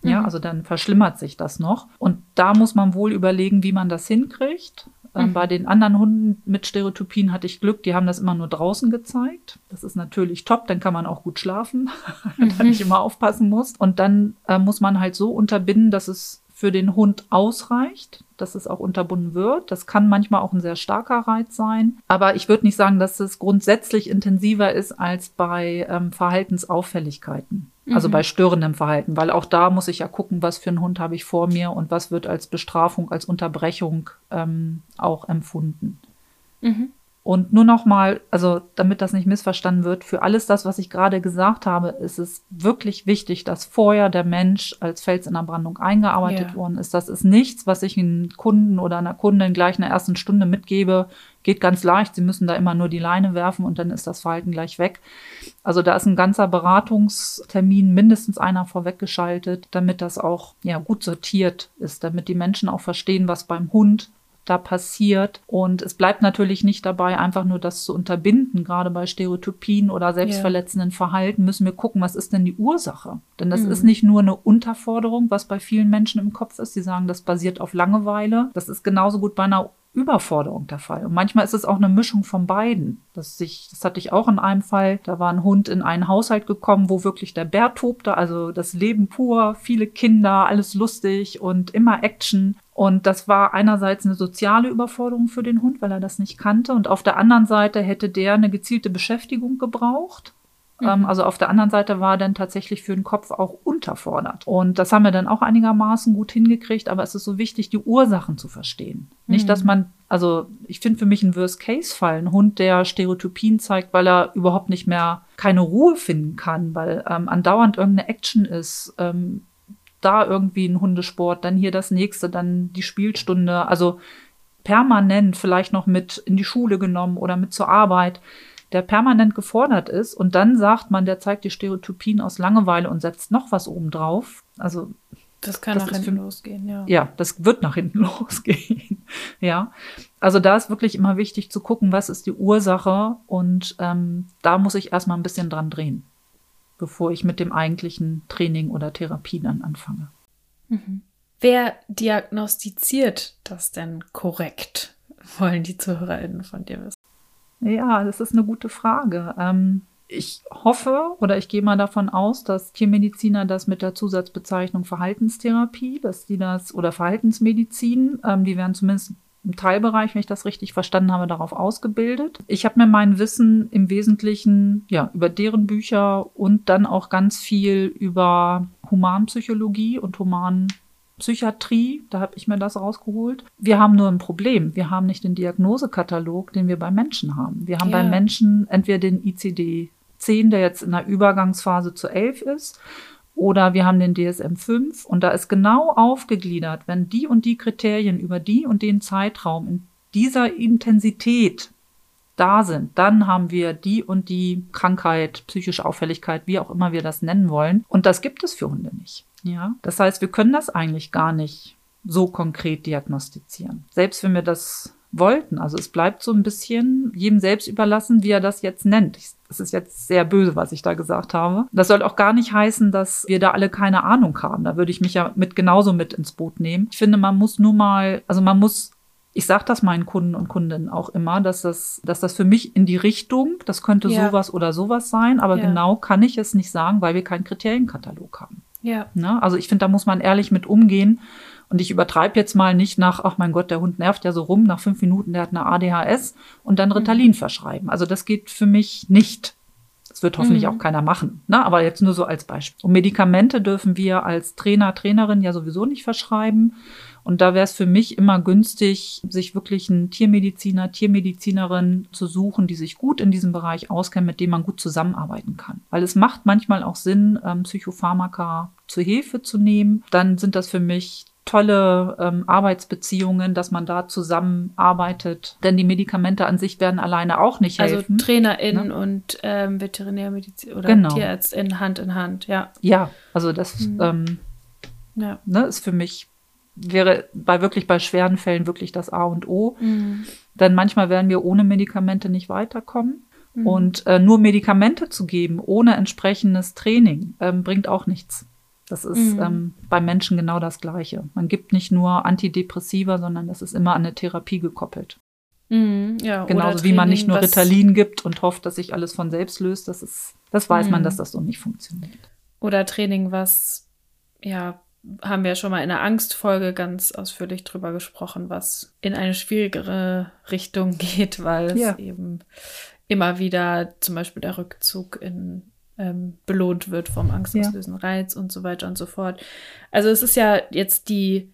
Ja, mhm. also dann verschlimmert sich das noch. Und da muss man wohl überlegen, wie man das hinkriegt. Ähm, mhm. Bei den anderen Hunden mit Stereotypien hatte ich Glück, die haben das immer nur draußen gezeigt. Das ist natürlich top, dann kann man auch gut schlafen, mhm. da nicht immer aufpassen muss. Und dann äh, muss man halt so unterbinden, dass es für den Hund ausreicht, dass es auch unterbunden wird. Das kann manchmal auch ein sehr starker Reiz sein. Aber ich würde nicht sagen, dass es grundsätzlich intensiver ist als bei ähm, Verhaltensauffälligkeiten. Also mhm. bei störendem Verhalten, weil auch da muss ich ja gucken, was für einen Hund habe ich vor mir und was wird als Bestrafung, als Unterbrechung ähm, auch empfunden. Mhm. Und nur noch mal, also damit das nicht missverstanden wird, für alles das, was ich gerade gesagt habe, ist es wirklich wichtig, dass vorher der Mensch als Fels in der Brandung eingearbeitet yeah. worden ist. Das ist nichts, was ich einem Kunden oder einer Kundin gleich in der ersten Stunde mitgebe. Geht ganz leicht. Sie müssen da immer nur die Leine werfen und dann ist das Verhalten gleich weg. Also da ist ein ganzer Beratungstermin, mindestens einer vorweggeschaltet, damit das auch ja gut sortiert ist, damit die Menschen auch verstehen, was beim Hund da passiert. Und es bleibt natürlich nicht dabei, einfach nur das zu unterbinden. Gerade bei Stereotypien oder selbstverletzenden. Verhalten müssen wir gucken, was ist denn die Ursache? Denn das mhm. ist nicht nur eine Unterforderung, was bei vielen Menschen im Kopf ist. Die sagen, das basiert auf Langeweile. Das ist genauso gut bei einer Überforderung der Fall. Und manchmal ist es auch eine Mischung von beiden. Das, ich, das hatte ich auch in einem Fall. Da war ein Hund in einen Haushalt gekommen, wo wirklich der Bär tobte, also das Leben pur, viele Kinder, alles lustig und immer Action. Und das war einerseits eine soziale Überforderung für den Hund, weil er das nicht kannte. Und auf der anderen Seite hätte der eine gezielte Beschäftigung gebraucht. Mhm. Ähm, also auf der anderen Seite war er dann tatsächlich für den Kopf auch unterfordert. Und das haben wir dann auch einigermaßen gut hingekriegt, aber es ist so wichtig, die Ursachen zu verstehen. Mhm. Nicht, dass man, also ich finde für mich ein Worst-Case-Fall, ein Hund, der Stereotypien zeigt, weil er überhaupt nicht mehr keine Ruhe finden kann, weil ähm, andauernd irgendeine Action ist. Ähm, da irgendwie ein Hundesport, dann hier das nächste, dann die Spielstunde. Also permanent vielleicht noch mit in die Schule genommen oder mit zur Arbeit der permanent gefordert ist und dann sagt man, der zeigt die Stereotypien aus Langeweile und setzt noch was obendrauf. Also das kann das nach hinten für, losgehen, ja. Ja, das wird nach hinten losgehen. ja. Also da ist wirklich immer wichtig zu gucken, was ist die Ursache und ähm, da muss ich erstmal ein bisschen dran drehen, bevor ich mit dem eigentlichen Training oder Therapie dann anfange. Mhm. Wer diagnostiziert das denn korrekt? Wollen die ZuhörerInnen von dir wissen? Ja, das ist eine gute Frage. Ähm, ich hoffe oder ich gehe mal davon aus, dass Tiermediziner das mit der Zusatzbezeichnung Verhaltenstherapie, dass die das oder Verhaltensmedizin, ähm, die werden zumindest im Teilbereich, wenn ich das richtig verstanden habe, darauf ausgebildet. Ich habe mir mein Wissen im Wesentlichen ja über deren Bücher und dann auch ganz viel über Humanpsychologie und Human Psychiatrie, da habe ich mir das rausgeholt. Wir haben nur ein Problem. Wir haben nicht den Diagnosekatalog, den wir bei Menschen haben. Wir haben ja. bei Menschen entweder den ICD-10, der jetzt in der Übergangsphase zu 11 ist, oder wir haben den DSM-5 und da ist genau aufgegliedert, wenn die und die Kriterien über die und den Zeitraum in dieser Intensität da sind, dann haben wir die und die Krankheit, psychische Auffälligkeit, wie auch immer wir das nennen wollen. Und das gibt es für Hunde nicht. Ja, das heißt, wir können das eigentlich gar nicht so konkret diagnostizieren. Selbst wenn wir das wollten. Also es bleibt so ein bisschen jedem selbst überlassen, wie er das jetzt nennt. Das ist jetzt sehr böse, was ich da gesagt habe. Das soll auch gar nicht heißen, dass wir da alle keine Ahnung haben. Da würde ich mich ja mit genauso mit ins Boot nehmen. Ich finde, man muss nur mal, also man muss ich sage das meinen Kunden und Kundinnen auch immer, dass das, dass das für mich in die Richtung, das könnte ja. sowas oder sowas sein, aber ja. genau kann ich es nicht sagen, weil wir keinen Kriterienkatalog haben. Ja. Ne? Also ich finde, da muss man ehrlich mit umgehen. Und ich übertreibe jetzt mal nicht nach, ach mein Gott, der Hund nervt ja so rum, nach fünf Minuten, der hat eine ADHS und dann Ritalin mhm. verschreiben. Also das geht für mich nicht. Das wird hoffentlich mhm. auch keiner machen. Ne? Aber jetzt nur so als Beispiel. Und Medikamente dürfen wir als Trainer, Trainerin ja sowieso nicht verschreiben. Und da wäre es für mich immer günstig, sich wirklich einen Tiermediziner, Tiermedizinerin zu suchen, die sich gut in diesem Bereich auskennen, mit dem man gut zusammenarbeiten kann. Weil es macht manchmal auch Sinn, ähm, Psychopharmaka zur Hilfe zu nehmen. Dann sind das für mich tolle ähm, Arbeitsbeziehungen, dass man da zusammenarbeitet. Denn die Medikamente an sich werden alleine auch nicht also helfen. Also TrainerInnen ne? und ähm, Veterinärmedizin oder genau. TierärztInnen Hand in Hand, ja. Ja, also das mhm. ähm, ja. Ne, ist für mich wäre bei wirklich bei schweren Fällen wirklich das A und O. Mhm. Denn manchmal werden wir ohne Medikamente nicht weiterkommen. Mhm. Und äh, nur Medikamente zu geben ohne entsprechendes Training ähm, bringt auch nichts. Das ist mhm. ähm, beim Menschen genau das Gleiche. Man gibt nicht nur Antidepressiva, sondern das ist immer an eine Therapie gekoppelt. Mhm, ja, Genauso wie man nicht nur Ritalin gibt und hofft, dass sich alles von selbst löst. Das ist, das weiß mhm. man, dass das so nicht funktioniert. Oder Training, was, ja, haben wir schon mal in der Angstfolge ganz ausführlich drüber gesprochen, was in eine schwierigere Richtung geht, weil ja. es eben immer wieder zum Beispiel der Rückzug in ähm, belohnt wird vom angstauslösenden ja. Reiz und so weiter und so fort. Also es ist ja jetzt die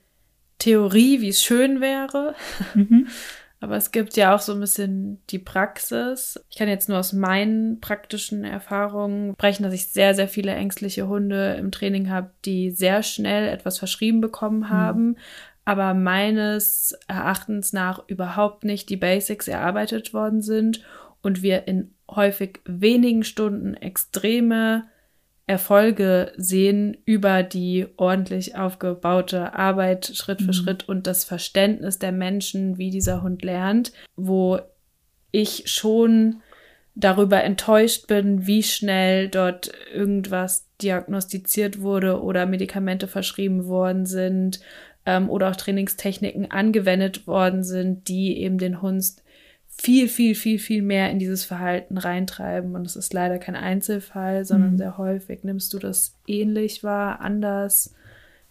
Theorie, wie es schön wäre. Mhm. Aber es gibt ja auch so ein bisschen die Praxis. Ich kann jetzt nur aus meinen praktischen Erfahrungen sprechen, dass ich sehr, sehr viele ängstliche Hunde im Training habe, die sehr schnell etwas verschrieben bekommen mhm. haben, mhm. aber meines Erachtens nach überhaupt nicht die Basics erarbeitet worden sind und wir in häufig wenigen Stunden extreme Erfolge sehen über die ordentlich aufgebaute Arbeit Schritt für mhm. Schritt und das Verständnis der Menschen, wie dieser Hund lernt, wo ich schon darüber enttäuscht bin, wie schnell dort irgendwas diagnostiziert wurde oder Medikamente verschrieben worden sind ähm, oder auch Trainingstechniken angewendet worden sind, die eben den Hund viel, viel, viel, viel mehr in dieses Verhalten reintreiben. Und es ist leider kein Einzelfall, sondern mhm. sehr häufig. Nimmst du das ähnlich wahr, anders?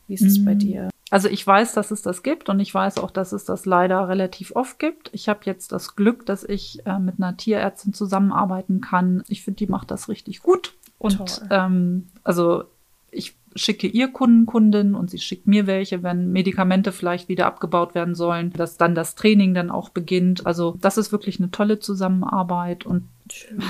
Wie ist es mhm. bei dir? also ich weiß, dass es das gibt und ich weiß auch, dass es das leider relativ oft gibt. Ich habe jetzt das Glück, dass ich äh, mit einer Tierärztin zusammenarbeiten kann. Ich finde, die macht das richtig gut. Und ähm, also ich schicke ihr Kunden, Kundinnen und sie schickt mir welche, wenn Medikamente vielleicht wieder abgebaut werden sollen, dass dann das Training dann auch beginnt. Also das ist wirklich eine tolle Zusammenarbeit und Schön.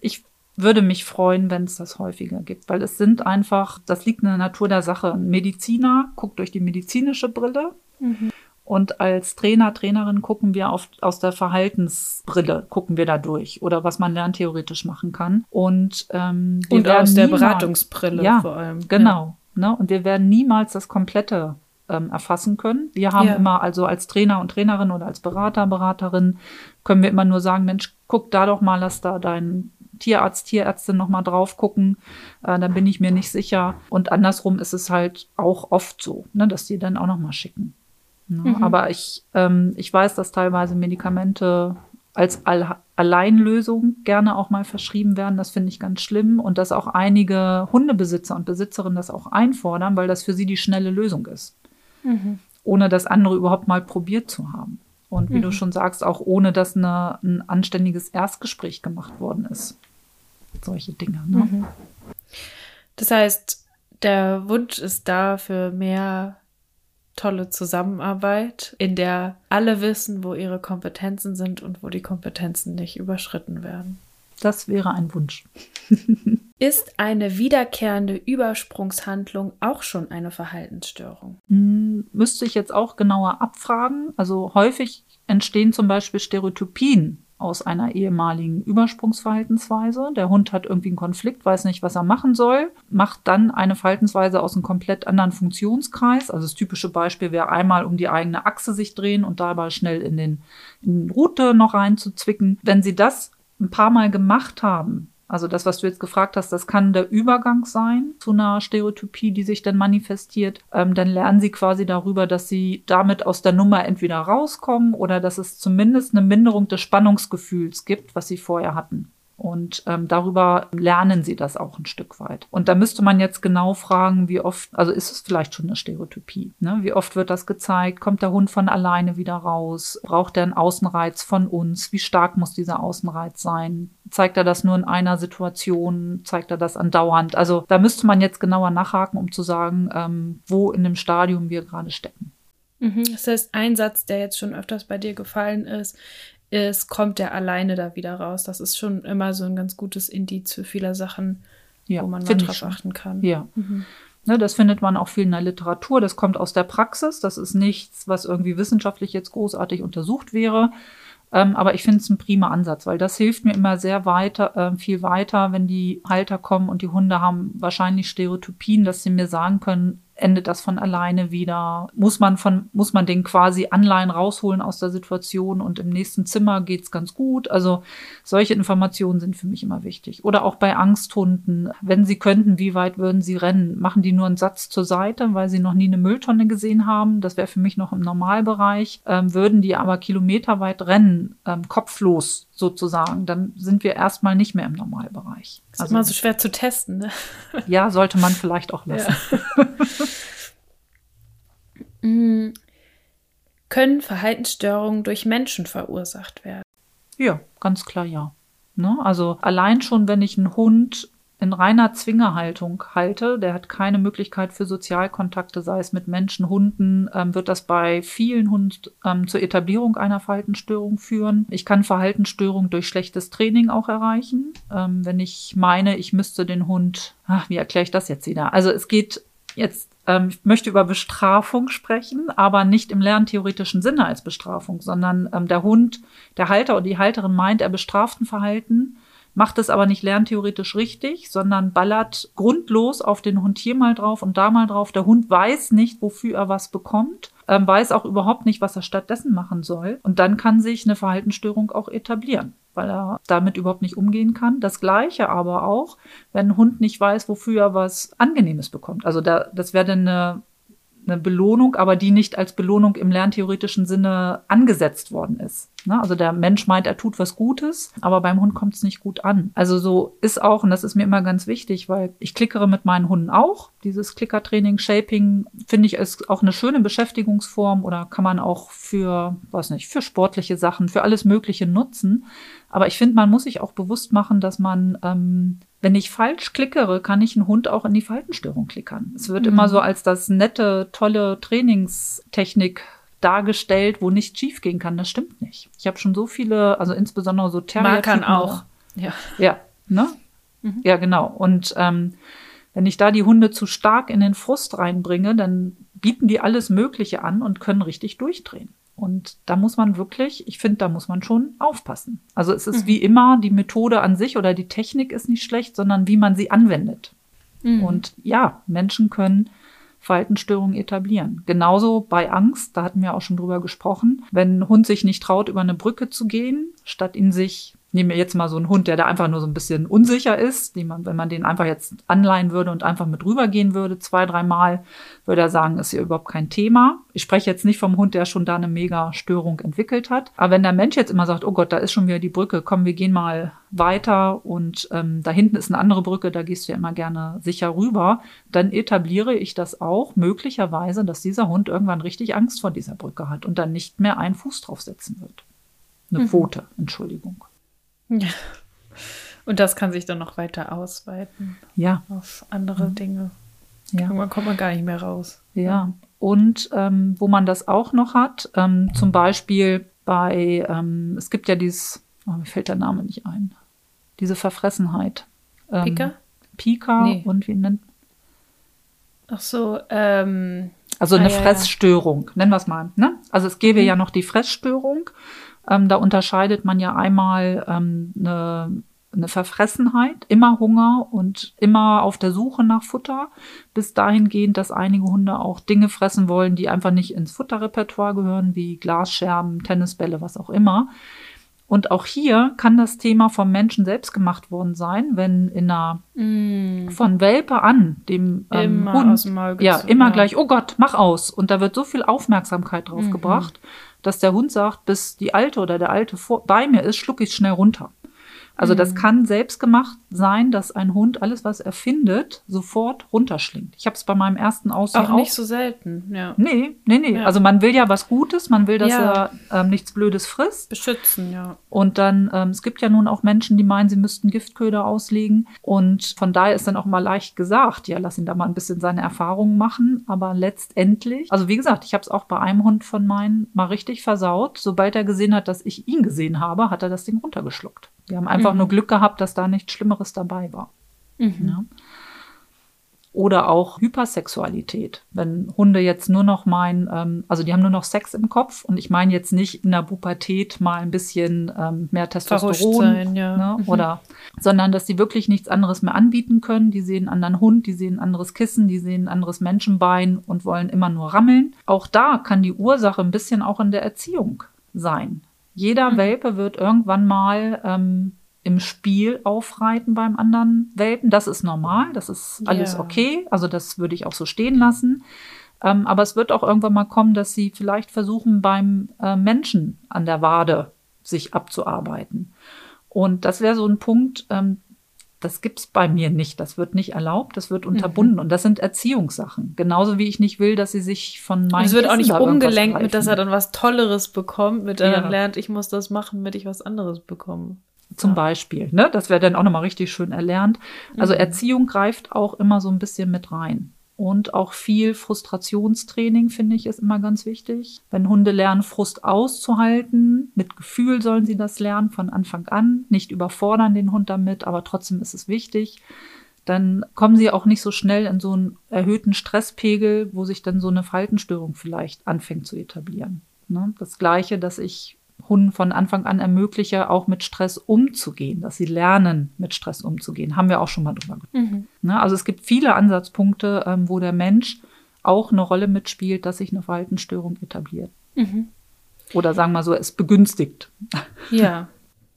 ich würde mich freuen, wenn es das häufiger gibt, weil es sind einfach, das liegt in der Natur der Sache. Ein Mediziner guckt durch die medizinische Brille. Mhm. Und als Trainer, Trainerin gucken wir auf, aus der Verhaltensbrille, gucken wir da durch oder was man lerntheoretisch machen kann. Und, ähm, und aus der Beratungsbrille ja, vor allem. Genau. Ja. Ne? Und wir werden niemals das komplette ähm, erfassen können. Wir haben ja. immer also als Trainer und Trainerin oder als Berater, Beraterin können wir immer nur sagen, Mensch, guck da doch mal, lass da dein Tierarzt, Tierärztin nochmal drauf gucken, äh, dann bin ich mir nicht sicher. Und andersrum ist es halt auch oft so, ne, dass die dann auch nochmal schicken. Ne? Mhm. Aber ich, ähm, ich weiß, dass teilweise Medikamente als All Alleinlösung gerne auch mal verschrieben werden. Das finde ich ganz schlimm. Und dass auch einige Hundebesitzer und Besitzerinnen das auch einfordern, weil das für sie die schnelle Lösung ist. Mhm. Ohne das andere überhaupt mal probiert zu haben. Und wie mhm. du schon sagst, auch ohne dass eine, ein anständiges Erstgespräch gemacht worden ist solche Dinge. Ne? Mhm. Das heißt, der Wunsch ist da für mehr tolle Zusammenarbeit, in der alle wissen, wo ihre Kompetenzen sind und wo die Kompetenzen nicht überschritten werden. Das wäre ein Wunsch. Ist eine wiederkehrende Übersprungshandlung auch schon eine Verhaltensstörung? Hm, müsste ich jetzt auch genauer abfragen. Also häufig entstehen zum Beispiel Stereotypien aus einer ehemaligen Übersprungsverhaltensweise. Der Hund hat irgendwie einen Konflikt, weiß nicht, was er machen soll, macht dann eine Verhaltensweise aus einem komplett anderen Funktionskreis. Also das typische Beispiel wäre einmal um die eigene Achse sich drehen und dabei schnell in den, in den Route noch reinzuzwicken. Wenn Sie das ein paar Mal gemacht haben, also das, was du jetzt gefragt hast, das kann der Übergang sein zu einer Stereotypie, die sich dann manifestiert. Ähm, dann lernen sie quasi darüber, dass sie damit aus der Nummer entweder rauskommen oder dass es zumindest eine Minderung des Spannungsgefühls gibt, was sie vorher hatten. Und ähm, darüber lernen sie das auch ein Stück weit. Und da müsste man jetzt genau fragen, wie oft, also ist es vielleicht schon eine Stereotypie, ne? Wie oft wird das gezeigt? Kommt der Hund von alleine wieder raus? Braucht er einen Außenreiz von uns? Wie stark muss dieser Außenreiz sein? Zeigt er das nur in einer Situation? Zeigt er das andauernd? Also da müsste man jetzt genauer nachhaken, um zu sagen, ähm, wo in dem Stadium wir gerade stecken. Mhm. Das heißt, ein Satz, der jetzt schon öfters bei dir gefallen ist, ist, kommt der alleine da wieder raus. Das ist schon immer so ein ganz gutes Indiz für viele Sachen, ja, wo man mal drauf achten kann. Ja. Mhm. Ne, das findet man auch viel in der Literatur. Das kommt aus der Praxis. Das ist nichts, was irgendwie wissenschaftlich jetzt großartig untersucht wäre. Ähm, aber ich finde es ein prima Ansatz, weil das hilft mir immer sehr weiter, äh, viel weiter, wenn die Halter kommen und die Hunde haben wahrscheinlich Stereotypien, dass sie mir sagen können, endet das von alleine wieder? Muss man von, muss man den quasi Anleihen rausholen aus der Situation und im nächsten Zimmer geht's ganz gut? Also solche Informationen sind für mich immer wichtig. Oder auch bei Angsthunden. Wenn sie könnten, wie weit würden sie rennen? Machen die nur einen Satz zur Seite, weil sie noch nie eine Mülltonne gesehen haben? Das wäre für mich noch im Normalbereich. Ähm, würden die aber kilometerweit rennen, ähm, kopflos sozusagen, dann sind wir erstmal nicht mehr im Normalbereich. Das ist also, immer so schwer zu testen, ne? Ja, sollte man vielleicht auch lassen. Ja. Mm. Können Verhaltensstörungen durch Menschen verursacht werden? Ja, ganz klar ja. Ne? Also allein schon, wenn ich einen Hund in reiner Zwingerhaltung halte, der hat keine Möglichkeit für Sozialkontakte, sei es mit Menschen, Hunden, ähm, wird das bei vielen Hunden ähm, zur Etablierung einer Verhaltensstörung führen. Ich kann Verhaltensstörung durch schlechtes Training auch erreichen. Ähm, wenn ich meine, ich müsste den Hund, ach, wie erkläre ich das jetzt wieder? Also es geht jetzt ähm, ich möchte über Bestrafung sprechen, aber nicht im lerntheoretischen Sinne als Bestrafung, sondern ähm, der Hund, der Halter oder die Halterin meint, er bestraft ein Verhalten macht es aber nicht lerntheoretisch richtig, sondern ballert grundlos auf den Hund hier mal drauf und da mal drauf. Der Hund weiß nicht, wofür er was bekommt, ähm, weiß auch überhaupt nicht, was er stattdessen machen soll. Und dann kann sich eine Verhaltensstörung auch etablieren weil er damit überhaupt nicht umgehen kann. Das gleiche aber auch, wenn ein Hund nicht weiß, wofür er was Angenehmes bekommt. Also da, das wäre dann eine eine Belohnung, aber die nicht als Belohnung im lerntheoretischen Sinne angesetzt worden ist. Ne? Also der Mensch meint, er tut was Gutes, aber beim Hund kommt es nicht gut an. Also so ist auch, und das ist mir immer ganz wichtig, weil ich klickere mit meinen Hunden auch. Dieses Klickertraining, Shaping, finde ich, ist auch eine schöne Beschäftigungsform oder kann man auch für, was nicht, für sportliche Sachen, für alles Mögliche nutzen. Aber ich finde, man muss sich auch bewusst machen, dass man, ähm, wenn ich falsch klickere, kann ich einen Hund auch in die Faltenstörung klickern. Es wird mhm. immer so als das nette, tolle Trainingstechnik dargestellt, wo nichts schief gehen kann. Das stimmt nicht. Ich habe schon so viele, also insbesondere so Terrier. Markern auch. Ja. Ja, ne? Mhm. Ja, genau. Und ähm, wenn ich da die Hunde zu stark in den Frust reinbringe, dann bieten die alles Mögliche an und können richtig durchdrehen. Und da muss man wirklich, ich finde, da muss man schon aufpassen. Also es ist mhm. wie immer, die Methode an sich oder die Technik ist nicht schlecht, sondern wie man sie anwendet. Mhm. Und ja, Menschen können Verhaltensstörungen etablieren. Genauso bei Angst, da hatten wir auch schon drüber gesprochen. Wenn ein Hund sich nicht traut, über eine Brücke zu gehen, statt ihn sich nehmen wir jetzt mal so einen Hund, der da einfach nur so ein bisschen unsicher ist, die man, wenn man den einfach jetzt anleihen würde und einfach mit rübergehen würde, zwei, dreimal, würde er sagen, ist hier überhaupt kein Thema. Ich spreche jetzt nicht vom Hund, der schon da eine mega Störung entwickelt hat. Aber wenn der Mensch jetzt immer sagt, oh Gott, da ist schon wieder die Brücke, komm, wir gehen mal weiter und ähm, da hinten ist eine andere Brücke, da gehst du ja immer gerne sicher rüber, dann etabliere ich das auch möglicherweise, dass dieser Hund irgendwann richtig Angst vor dieser Brücke hat und dann nicht mehr einen Fuß draufsetzen wird. Eine mhm. Pfote, Entschuldigung. Ja. Und das kann sich dann noch weiter ausweiten. Ja. Auf andere mhm. Dinge. Ja. Irgendwann kommt man gar nicht mehr raus. Ja. Und ähm, wo man das auch noch hat, ähm, zum Beispiel bei, ähm, es gibt ja dieses, oh, mir fällt der Name nicht ein, diese Verfressenheit. Ähm, Pika? Pika nee. und wie nennt Ach so, ähm, also eine ah, Fressstörung, ja. nennen wir es mal. Ne? Also es gäbe mhm. ja noch die Fressstörung ähm, da unterscheidet man ja einmal ähm, eine, eine Verfressenheit, immer Hunger und immer auf der Suche nach Futter, bis dahingehend, dass einige Hunde auch Dinge fressen wollen, die einfach nicht ins Futterrepertoire gehören, wie Glasscherben, Tennisbälle, was auch immer. Und auch hier kann das Thema vom Menschen selbst gemacht worden sein, wenn in einer mm. von Welpe an dem ähm, Hund ja immer ja. gleich, oh Gott, mach aus. Und da wird so viel Aufmerksamkeit drauf mhm. gebracht, dass der Hund sagt, bis die Alte oder der Alte vor, bei mir ist, schlucke ich schnell runter. Also das mhm. kann selbstgemacht sein, dass ein Hund alles, was er findet, sofort runterschlingt. Ich habe es bei meinem ersten Aussehen auch, auch nicht so selten, ja. Nee, nee, nee. Ja. Also man will ja was Gutes, man will, dass ja. er ähm, nichts Blödes frisst. Beschützen, ja. Und dann, ähm, es gibt ja nun auch Menschen, die meinen, sie müssten Giftköder auslegen. Und von daher ist dann auch mal leicht gesagt, ja, lass ihn da mal ein bisschen seine Erfahrungen machen. Aber letztendlich, also wie gesagt, ich habe es auch bei einem Hund von meinen mal richtig versaut. Sobald er gesehen hat, dass ich ihn gesehen habe, hat er das Ding runtergeschluckt. Wir haben einfach mhm. nur Glück gehabt, dass da nichts Schlimmeres dabei war. Mhm. Ja. Oder auch Hypersexualität. Wenn Hunde jetzt nur noch meinen, ähm, also die haben nur noch Sex im Kopf und ich meine jetzt nicht in der Pubertät mal ein bisschen ähm, mehr Testosteron sein, ja. ne, mhm. oder, sondern dass sie wirklich nichts anderes mehr anbieten können. Die sehen einen anderen Hund, die sehen ein anderes Kissen, die sehen ein anderes Menschenbein und wollen immer nur rammeln. Auch da kann die Ursache ein bisschen auch in der Erziehung sein. Jeder mhm. Welpe wird irgendwann mal ähm, im Spiel aufreiten beim anderen Welpen. Das ist normal, das ist alles yeah. okay. Also das würde ich auch so stehen lassen. Ähm, aber es wird auch irgendwann mal kommen, dass sie vielleicht versuchen, beim äh, Menschen an der Wade sich abzuarbeiten. Und das wäre so ein Punkt, ähm, das gibt's bei mir nicht. Das wird nicht erlaubt, das wird unterbunden. Mhm. Und das sind Erziehungssachen. Genauso wie ich nicht will, dass sie sich von meinen Es wird Essen auch nicht umgelenkt, mit dass er dann was Tolleres bekommt, mit der ja. er lernt, ich muss das machen, damit ich was anderes bekomme. Zum ja. Beispiel, ne? Das wäre dann auch nochmal richtig schön erlernt. Also mhm. Erziehung greift auch immer so ein bisschen mit rein. Und auch viel Frustrationstraining, finde ich, ist immer ganz wichtig. Wenn Hunde lernen, Frust auszuhalten, mit Gefühl sollen sie das lernen von Anfang an, nicht überfordern den Hund damit, aber trotzdem ist es wichtig. Dann kommen sie auch nicht so schnell in so einen erhöhten Stresspegel, wo sich dann so eine Faltenstörung vielleicht anfängt zu etablieren. Ne? Das Gleiche, dass ich Hunden von Anfang an ermögliche, auch mit Stress umzugehen, dass sie lernen, mit Stress umzugehen. Haben wir auch schon mal drüber gesprochen. Mhm. Ne, also es gibt viele Ansatzpunkte, ähm, wo der Mensch auch eine Rolle mitspielt, dass sich eine Verhaltensstörung etabliert. Mhm. Oder sagen wir so, es begünstigt. Ja,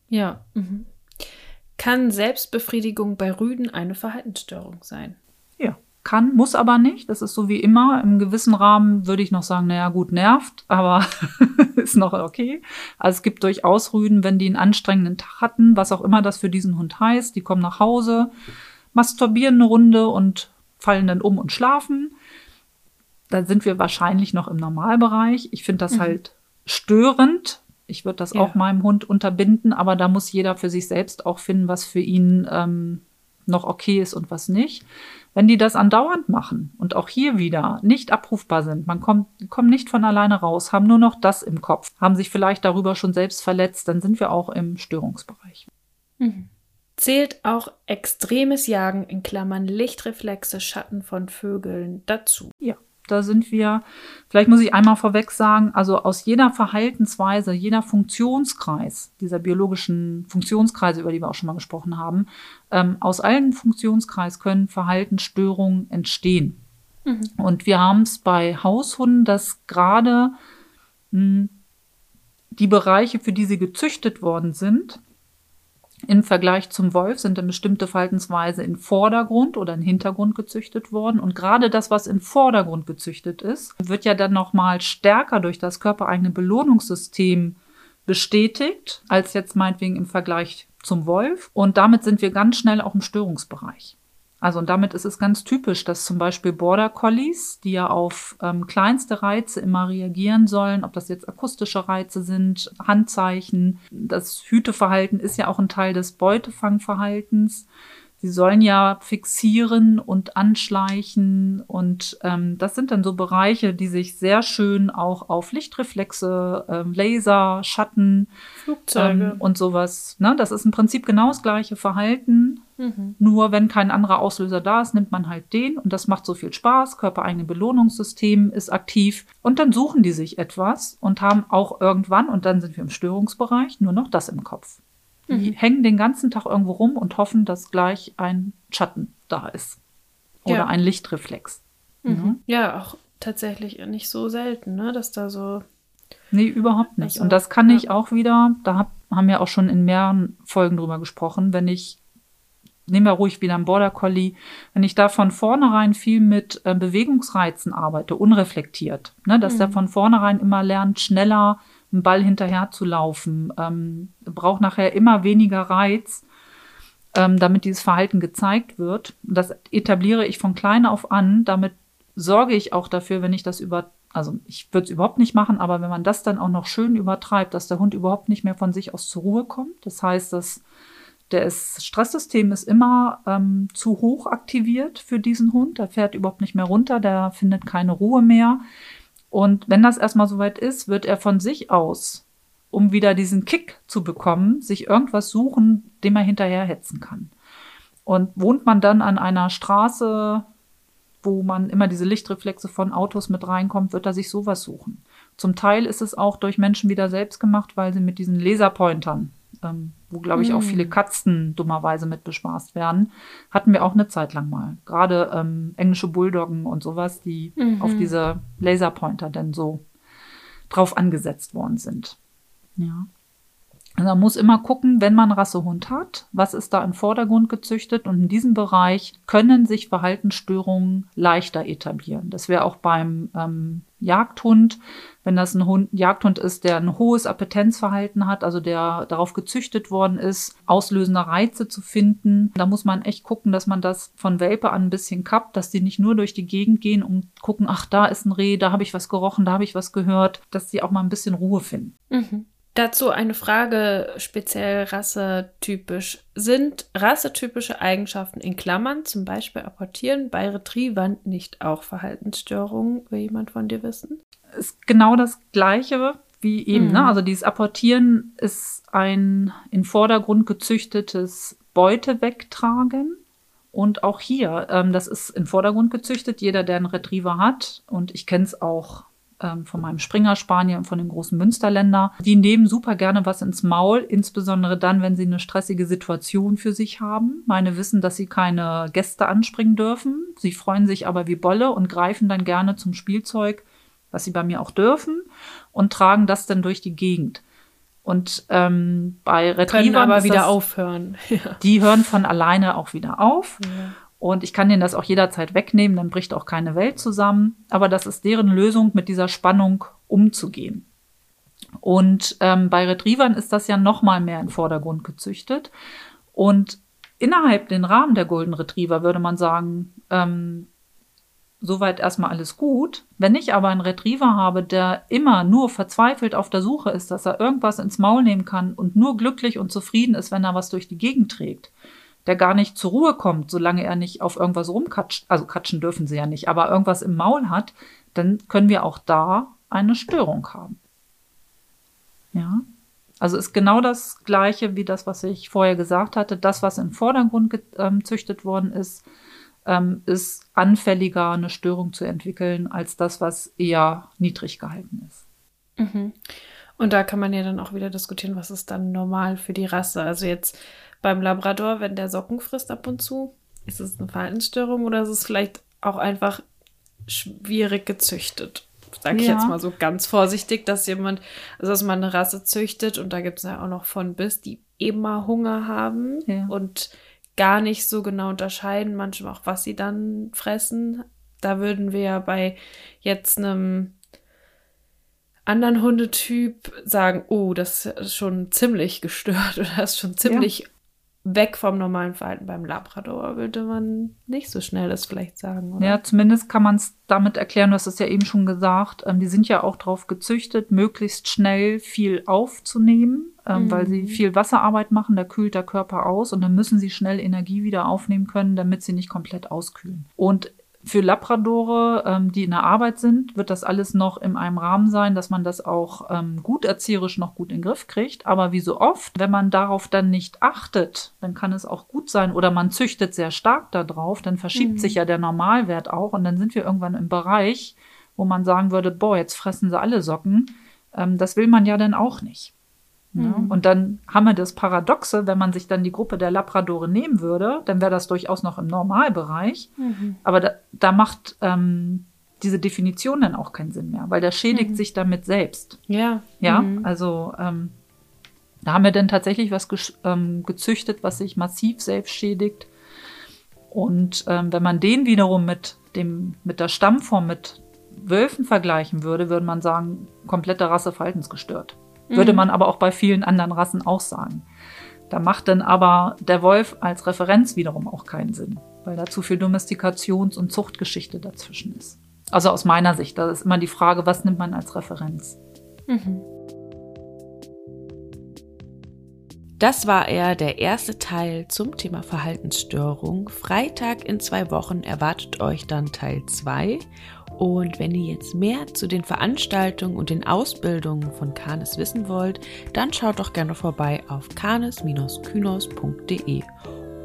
ja. Mhm. Kann Selbstbefriedigung bei Rüden eine Verhaltensstörung sein? Kann, muss aber nicht. Das ist so wie immer. Im gewissen Rahmen würde ich noch sagen, naja, gut, nervt, aber ist noch okay. Also es gibt durchaus Rüden, wenn die einen anstrengenden Tag hatten, was auch immer das für diesen Hund heißt. Die kommen nach Hause, masturbieren eine Runde und fallen dann um und schlafen. Da sind wir wahrscheinlich noch im Normalbereich. Ich finde das mhm. halt störend. Ich würde das ja. auch meinem Hund unterbinden, aber da muss jeder für sich selbst auch finden, was für ihn ähm, noch okay ist und was nicht. Wenn die das andauernd machen und auch hier wieder nicht abrufbar sind, man kommt, kommt nicht von alleine raus, haben nur noch das im Kopf, haben sich vielleicht darüber schon selbst verletzt, dann sind wir auch im Störungsbereich. Mhm. Zählt auch extremes Jagen in Klammern Lichtreflexe, Schatten von Vögeln dazu? Ja. Da sind wir, vielleicht muss ich einmal vorweg sagen, also aus jeder Verhaltensweise, jeder Funktionskreis, dieser biologischen Funktionskreise, über die wir auch schon mal gesprochen haben, ähm, aus allen Funktionskreis können Verhaltensstörungen entstehen. Mhm. Und wir haben es bei Haushunden, dass gerade hm, die Bereiche, für die sie gezüchtet worden sind, im Vergleich zum Wolf sind dann bestimmte Verhaltensweise in Vordergrund oder in Hintergrund gezüchtet worden. Und gerade das, was in Vordergrund gezüchtet ist, wird ja dann nochmal stärker durch das körpereigene Belohnungssystem bestätigt, als jetzt meinetwegen im Vergleich zum Wolf. Und damit sind wir ganz schnell auch im Störungsbereich. Also und damit ist es ganz typisch, dass zum Beispiel Border Collies, die ja auf ähm, kleinste Reize immer reagieren sollen, ob das jetzt akustische Reize sind, Handzeichen, das Hüteverhalten ist ja auch ein Teil des Beutefangverhaltens. Sie sollen ja fixieren und anschleichen und ähm, das sind dann so Bereiche, die sich sehr schön auch auf Lichtreflexe, ähm, Laser, Schatten Flugzeuge. Ähm, und sowas. Ne? Das ist im Prinzip genau das gleiche Verhalten. Mhm. Nur wenn kein anderer Auslöser da ist, nimmt man halt den und das macht so viel Spaß. Körpereigene Belohnungssystem ist aktiv und dann suchen die sich etwas und haben auch irgendwann, und dann sind wir im Störungsbereich, nur noch das im Kopf. Die mhm. hängen den ganzen Tag irgendwo rum und hoffen, dass gleich ein Schatten da ist. Oder ja. ein Lichtreflex. Mhm. Ja, auch tatsächlich nicht so selten, ne? dass da so. Nee, überhaupt nicht. Und das kann ja. ich auch wieder, da hab, haben wir auch schon in mehreren Folgen drüber gesprochen, wenn ich, nehmen wir ruhig wieder einen Border Collie, wenn ich da von vornherein viel mit äh, Bewegungsreizen arbeite, unreflektiert, ne, dass mhm. der von vornherein immer lernt, schneller einen Ball hinterher zu laufen, ähm, braucht nachher immer weniger Reiz, ähm, damit dieses Verhalten gezeigt wird. Das etabliere ich von klein auf an. Damit sorge ich auch dafür, wenn ich das über, also ich würde es überhaupt nicht machen, aber wenn man das dann auch noch schön übertreibt, dass der Hund überhaupt nicht mehr von sich aus zur Ruhe kommt. Das heißt, dass das Stresssystem ist immer ähm, zu hoch aktiviert für diesen Hund. Der fährt überhaupt nicht mehr runter, der findet keine Ruhe mehr. Und wenn das erstmal soweit ist, wird er von sich aus, um wieder diesen Kick zu bekommen, sich irgendwas suchen, dem er hinterherhetzen kann. Und wohnt man dann an einer Straße, wo man immer diese Lichtreflexe von Autos mit reinkommt, wird er sich sowas suchen. Zum Teil ist es auch durch Menschen wieder selbst gemacht, weil sie mit diesen Laserpointern ähm, wo, glaube ich, auch viele hm. Katzen dummerweise mit bespaßt werden, hatten wir auch eine Zeit lang mal. Gerade ähm, englische Bulldoggen und sowas, die mhm. auf diese Laserpointer denn so drauf angesetzt worden sind. Ja. Man muss immer gucken, wenn man Rassehund hat, was ist da im Vordergrund gezüchtet und in diesem Bereich können sich Verhaltensstörungen leichter etablieren. Das wäre auch beim ähm, Jagdhund, wenn das ein Hund, Jagdhund ist, der ein hohes Appetenzverhalten hat, also der darauf gezüchtet worden ist, auslösende Reize zu finden. Da muss man echt gucken, dass man das von Welpe an ein bisschen kappt, dass die nicht nur durch die Gegend gehen und gucken, ach, da ist ein Reh, da habe ich was gerochen, da habe ich was gehört, dass die auch mal ein bisschen Ruhe finden. Mhm. Dazu eine Frage speziell rassetypisch. Sind rassetypische Eigenschaften in Klammern, zum Beispiel apportieren, bei Retrievern nicht auch Verhaltensstörungen? Will jemand von dir wissen? Ist genau das Gleiche wie eben. Ne? Mhm. Ne? Also dieses Apportieren ist ein in Vordergrund gezüchtetes Beute wegtragen. Und auch hier, ähm, das ist in Vordergrund gezüchtet. Jeder, der einen Retriever hat, und ich kenne es auch ähm, von meinem Springer Spanier und von dem großen Münsterländer. Die nehmen super gerne was ins Maul, insbesondere dann, wenn sie eine stressige Situation für sich haben. Meine wissen, dass sie keine Gäste anspringen dürfen. Sie freuen sich aber wie Bolle und greifen dann gerne zum Spielzeug, was sie bei mir auch dürfen, und tragen das dann durch die Gegend. Und ähm, bei Retrievern Können aber wieder das, aufhören. Ja. Die hören von alleine auch wieder auf. Ja. Und ich kann denen das auch jederzeit wegnehmen, dann bricht auch keine Welt zusammen. Aber das ist deren Lösung, mit dieser Spannung umzugehen. Und ähm, bei Retrievern ist das ja noch mal mehr in Vordergrund gezüchtet. Und innerhalb den Rahmen der Golden Retriever würde man sagen, ähm, soweit erstmal alles gut. Wenn ich aber einen Retriever habe, der immer nur verzweifelt auf der Suche ist, dass er irgendwas ins Maul nehmen kann und nur glücklich und zufrieden ist, wenn er was durch die Gegend trägt, der gar nicht zur Ruhe kommt, solange er nicht auf irgendwas rumkatscht, also katschen dürfen sie ja nicht, aber irgendwas im Maul hat, dann können wir auch da eine Störung haben. Ja. Also ist genau das Gleiche wie das, was ich vorher gesagt hatte. Das, was im Vordergrund gezüchtet ähm, worden ist, ähm, ist anfälliger, eine Störung zu entwickeln, als das, was eher niedrig gehalten ist. Mhm. Und da kann man ja dann auch wieder diskutieren, was ist dann normal für die Rasse. Also jetzt beim Labrador, wenn der Socken frisst ab und zu, ist es eine Verhaltensstörung oder ist es vielleicht auch einfach schwierig gezüchtet? Sag ich ja. jetzt mal so ganz vorsichtig, dass jemand, also dass man eine Rasse züchtet und da gibt es ja auch noch von bis, die immer Hunger haben ja. und gar nicht so genau unterscheiden, manchmal auch, was sie dann fressen. Da würden wir ja bei jetzt einem anderen Hundetyp sagen, oh, das ist schon ziemlich gestört oder das ist schon ziemlich ja weg vom normalen Verhalten beim Labrador, würde man nicht so schnell das vielleicht sagen. Oder? Ja, zumindest kann man es damit erklären, du hast es ja eben schon gesagt, ähm, die sind ja auch darauf gezüchtet, möglichst schnell viel aufzunehmen, ähm, mhm. weil sie mhm. viel Wasserarbeit machen, da kühlt der Körper aus und dann müssen sie schnell Energie wieder aufnehmen können, damit sie nicht komplett auskühlen. Und für Labradore, ähm, die in der Arbeit sind, wird das alles noch in einem Rahmen sein, dass man das auch ähm, gut erzieherisch noch gut in den Griff kriegt. Aber wie so oft, wenn man darauf dann nicht achtet, dann kann es auch gut sein oder man züchtet sehr stark darauf, dann verschiebt mhm. sich ja der Normalwert auch und dann sind wir irgendwann im Bereich, wo man sagen würde, boah, jetzt fressen sie alle Socken. Ähm, das will man ja dann auch nicht. Ja, mhm. Und dann haben wir das Paradoxe, wenn man sich dann die Gruppe der Labradore nehmen würde, dann wäre das durchaus noch im Normalbereich. Mhm. Aber da, da macht ähm, diese Definition dann auch keinen Sinn mehr, weil der schädigt mhm. sich damit selbst. Ja. Ja, mhm. also ähm, da haben wir dann tatsächlich was ähm, gezüchtet, was sich massiv selbst schädigt. Und ähm, wenn man den wiederum mit dem, mit der Stammform, mit Wölfen vergleichen würde, würde man sagen, komplette Rasse verhaltensgestört. Würde mhm. man aber auch bei vielen anderen Rassen auch sagen. Da macht dann aber der Wolf als Referenz wiederum auch keinen Sinn, weil da zu viel Domestikations- und Zuchtgeschichte dazwischen ist. Also aus meiner Sicht, da ist immer die Frage, was nimmt man als Referenz? Mhm. Das war eher der erste Teil zum Thema Verhaltensstörung. Freitag in zwei Wochen erwartet euch dann Teil 2 und wenn ihr jetzt mehr zu den Veranstaltungen und den Ausbildungen von Canis wissen wollt, dann schaut doch gerne vorbei auf canis-kynos.de.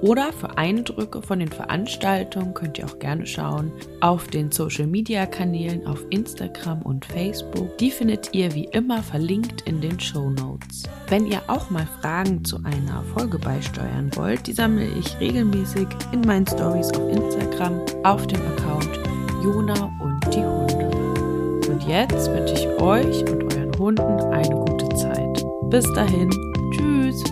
Oder für Eindrücke von den Veranstaltungen könnt ihr auch gerne schauen auf den Social Media Kanälen auf Instagram und Facebook. Die findet ihr wie immer verlinkt in den Show Notes. Wenn ihr auch mal Fragen zu einer Folge beisteuern wollt, die sammle ich regelmäßig in meinen Stories auf Instagram auf dem Account Jona und die Hunde. Und jetzt wünsche ich euch und euren Hunden eine gute Zeit. Bis dahin, tschüss.